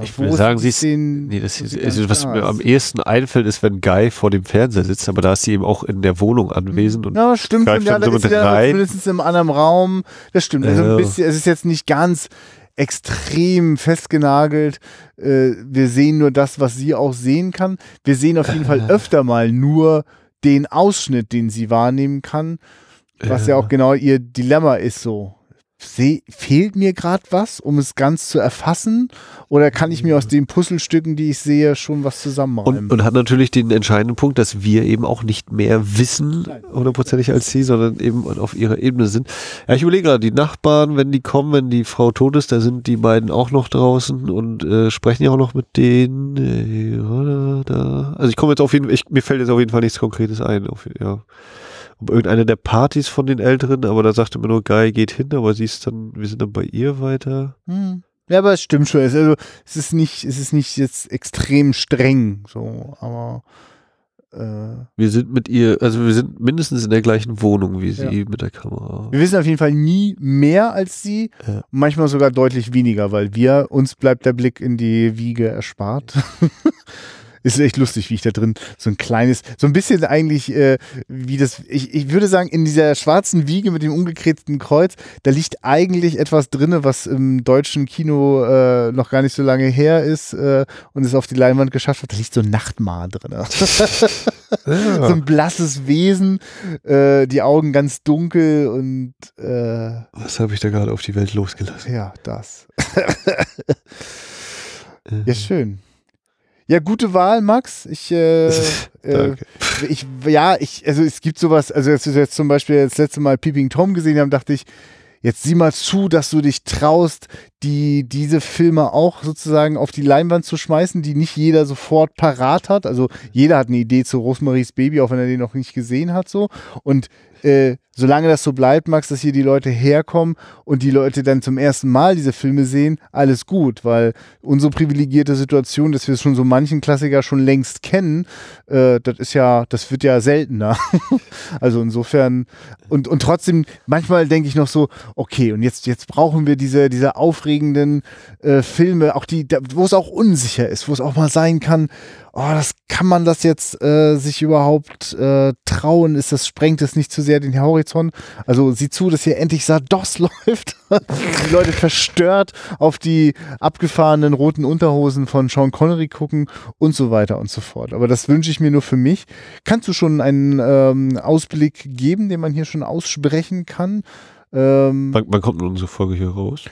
ich würde sagen, sie ist, nee, das ist, also was mir am ehesten einfällt, ist, wenn Guy vor dem Fernseher sitzt, aber da ist sie eben auch in der Wohnung anwesend und ja, stimmt, und ja, da ist sie rein. mindestens im anderen Raum. Das stimmt. Also ein bisschen, es ist jetzt nicht ganz extrem festgenagelt. Äh, wir sehen nur das, was sie auch sehen kann. Wir sehen auf jeden Fall öfter mal nur den Ausschnitt, den sie wahrnehmen kann, was ja, ja auch genau ihr Dilemma ist so seh, fehlt mir gerade was, um es ganz zu erfassen? Oder kann ich mir aus den Puzzlestücken, die ich sehe, schon was zusammenreimen? Und, und hat natürlich den entscheidenden Punkt, dass wir eben auch nicht mehr wissen, hundertprozentig als sie, sondern eben auf ihrer Ebene sind. Ja, ich überlege gerade, die Nachbarn, wenn die kommen, wenn die Frau tot ist, da sind die beiden auch noch draußen und äh, sprechen ja auch noch mit denen. Äh. Also ich komme jetzt auf jeden Fall, mir fällt jetzt auf jeden Fall nichts Konkretes ein. Auf, ja irgendeine der Partys von den Älteren, aber da sagte mir nur, Guy geht hin, aber sie ist dann, wir sind dann bei ihr weiter. Hm. Ja, aber es stimmt schon. Also es ist nicht, es ist nicht jetzt extrem streng, so, aber äh, wir sind mit ihr, also wir sind mindestens in der gleichen Wohnung wie sie ja. mit der Kamera. Wir wissen auf jeden Fall nie mehr als sie, ja. manchmal sogar deutlich weniger, weil wir, uns bleibt der Blick in die Wiege erspart. ist echt lustig, wie ich da drin so ein kleines, so ein bisschen eigentlich äh, wie das, ich, ich würde sagen, in dieser schwarzen Wiege mit dem umgekreuzten Kreuz, da liegt eigentlich etwas drinne, was im deutschen Kino äh, noch gar nicht so lange her ist äh, und es auf die Leinwand geschafft hat. Da liegt so ein Nachtmar drin. ja. So ein blasses Wesen, äh, die Augen ganz dunkel und äh, was habe ich da gerade auf die Welt losgelassen? Ja, das. ja, schön. Ja, gute Wahl, Max. Ich, äh, äh, ich, ja, ich, also es gibt sowas, also als wir jetzt zum Beispiel das letzte Mal Peeping Tom gesehen haben, dachte ich, jetzt sieh mal zu, dass du dich traust, die, diese Filme auch sozusagen auf die Leinwand zu schmeißen, die nicht jeder sofort parat hat. Also jeder hat eine Idee zu Rosemaries Baby, auch wenn er den noch nicht gesehen hat, so. Und äh, solange das so bleibt, Max, dass hier die Leute herkommen und die Leute dann zum ersten Mal diese Filme sehen, alles gut, weil unsere privilegierte Situation, dass wir schon so manchen Klassiker schon längst kennen, äh, das ist ja, das wird ja seltener. also insofern und und trotzdem manchmal denke ich noch so, okay, und jetzt jetzt brauchen wir diese diese aufregenden äh, Filme, auch die, wo es auch unsicher ist, wo es auch mal sein kann, oh, das kann man das jetzt äh, sich überhaupt äh, trauen? Ist das, sprengt es nicht zu sehr den Horizont? Also sieh zu, dass hier endlich Sardos läuft. die Leute verstört auf die abgefahrenen roten Unterhosen von Sean Connery gucken und so weiter und so fort. Aber das wünsche ich mir nur für mich. Kannst du schon einen ähm, Ausblick geben, den man hier schon aussprechen kann? Ähm, wann, wann, kommt denn unsere Folge hier raus?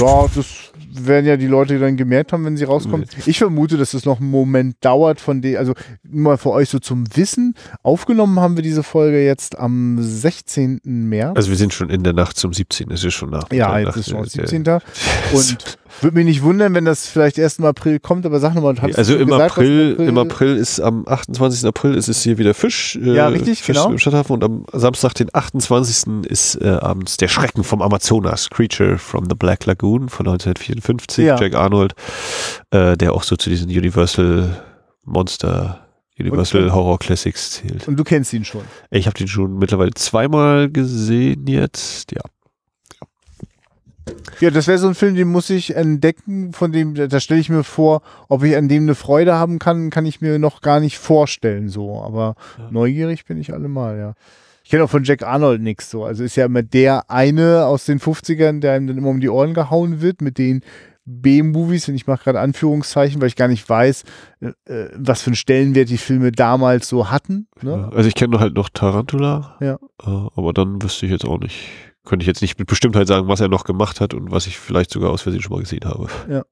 Ja, das werden ja die Leute dann gemerkt haben, wenn sie rauskommen. Ich vermute, dass es noch einen Moment dauert, von dem, also nur mal für euch so zum Wissen. Aufgenommen haben wir diese Folge jetzt am 16. März. Also wir sind schon in der Nacht zum 17. Es ist schon nach. Ja, jetzt ist schon 17. Und würde mich nicht wundern, wenn das vielleicht erst im April kommt, aber sag nochmal, Also im, gesagt, April, im April ist am 28. April ist es hier wieder Fisch. Äh, ja, richtig, Fisch genau. im Stadthafen und am Samstag, den 28. ist äh, abends der Schrecken vom Amazonas, Creature from the Black Lagoon von 1954, ja. Jack Arnold, äh, der auch so zu diesen Universal Monster Universal und, Horror Classics zählt. Und du kennst ihn schon? Ich habe den schon mittlerweile zweimal gesehen jetzt, ja. Ja, das wäre so ein Film, den muss ich entdecken, von dem, da stelle ich mir vor, ob ich an dem eine Freude haben kann, kann ich mir noch gar nicht vorstellen, so. Aber ja. neugierig bin ich allemal, ja. Ich kenne auch von Jack Arnold nichts so. Also ist ja immer der eine aus den 50ern, der einem dann immer um die Ohren gehauen wird mit den B-Movies, und ich mache gerade Anführungszeichen, weil ich gar nicht weiß, äh, was für einen Stellenwert die Filme damals so hatten. Ne? Also ich kenne halt noch Tarantula, ja. Äh, aber dann wüsste ich jetzt auch nicht könnte ich jetzt nicht mit Bestimmtheit sagen, was er noch gemacht hat und was ich vielleicht sogar aus Versehen schon mal gesehen habe. Ja.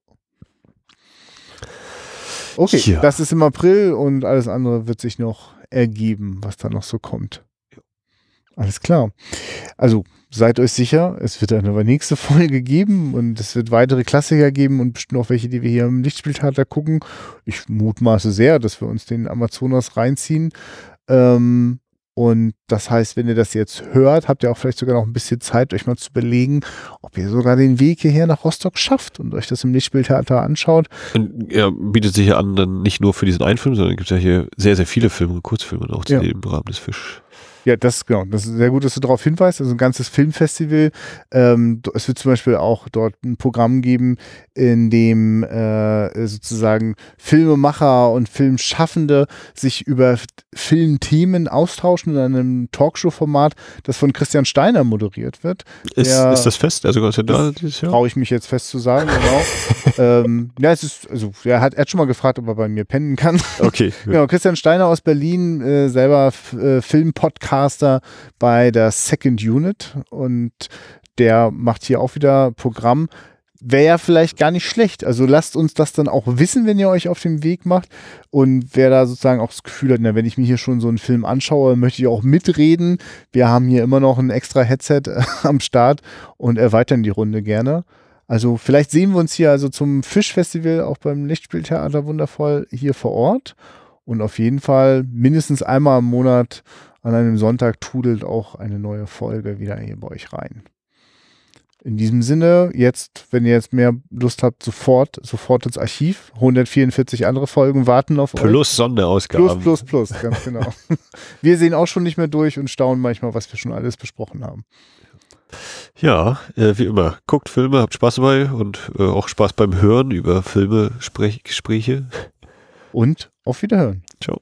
Okay, ja. das ist im April und alles andere wird sich noch ergeben, was da noch so kommt. Alles klar. Also seid euch sicher, es wird eine nächste Folge geben und es wird weitere Klassiker geben und bestimmt auch welche, die wir hier im Lichtspieltheater gucken. Ich mutmaße sehr, dass wir uns den Amazonas reinziehen. Ähm, und das heißt, wenn ihr das jetzt hört, habt ihr auch vielleicht sogar noch ein bisschen Zeit, euch mal zu überlegen, ob ihr sogar den Weg hierher nach Rostock schafft und euch das im Lichtspieltheater anschaut. Und er bietet sich ja an, dann nicht nur für diesen einen Film, sondern gibt es ja hier sehr, sehr viele Filme und Kurzfilme auch zu ja. dem Rahmen des Fisch. Ja, das genau. Das ist sehr gut, dass du darauf hinweist. Also ein ganzes Filmfestival. Ähm, es wird zum Beispiel auch dort ein Programm geben, in dem äh, sozusagen Filmemacher und Filmschaffende sich über Filmthemen austauschen in einem Talkshow-Format, das von Christian Steiner moderiert wird. Ist, Der, ist das fest? Also ganz da dieses Jahr? Traue ich mich jetzt fest zu sagen, genau. ähm, ja, es ist, also er hat, er hat schon mal gefragt, ob er bei mir pennen kann. Okay. genau, Christian Steiner aus Berlin, äh, selber äh, Filmpodcast Podcaster bei der Second Unit und der macht hier auch wieder Programm. Wäre ja vielleicht gar nicht schlecht. Also lasst uns das dann auch wissen, wenn ihr euch auf den Weg macht. Und wer da sozusagen auch das Gefühl hat, na, wenn ich mir hier schon so einen Film anschaue, möchte ich auch mitreden. Wir haben hier immer noch ein extra Headset äh, am Start und erweitern die Runde gerne. Also vielleicht sehen wir uns hier also zum Fischfestival auch beim Lichtspieltheater wundervoll hier vor Ort. Und auf jeden Fall mindestens einmal im Monat an einem Sonntag tudelt auch eine neue Folge wieder hier bei euch rein. In diesem Sinne, jetzt, wenn ihr jetzt mehr Lust habt, sofort, sofort ins Archiv. 144 andere Folgen warten auf plus euch. Plus Sonderausgaben. Plus, plus, plus, ganz genau. wir sehen auch schon nicht mehr durch und staunen manchmal, was wir schon alles besprochen haben. Ja, äh, wie immer, guckt Filme, habt Spaß dabei und äh, auch Spaß beim Hören über Filme, Sprech Gespräche. Und auf Wiederhören. Ciao.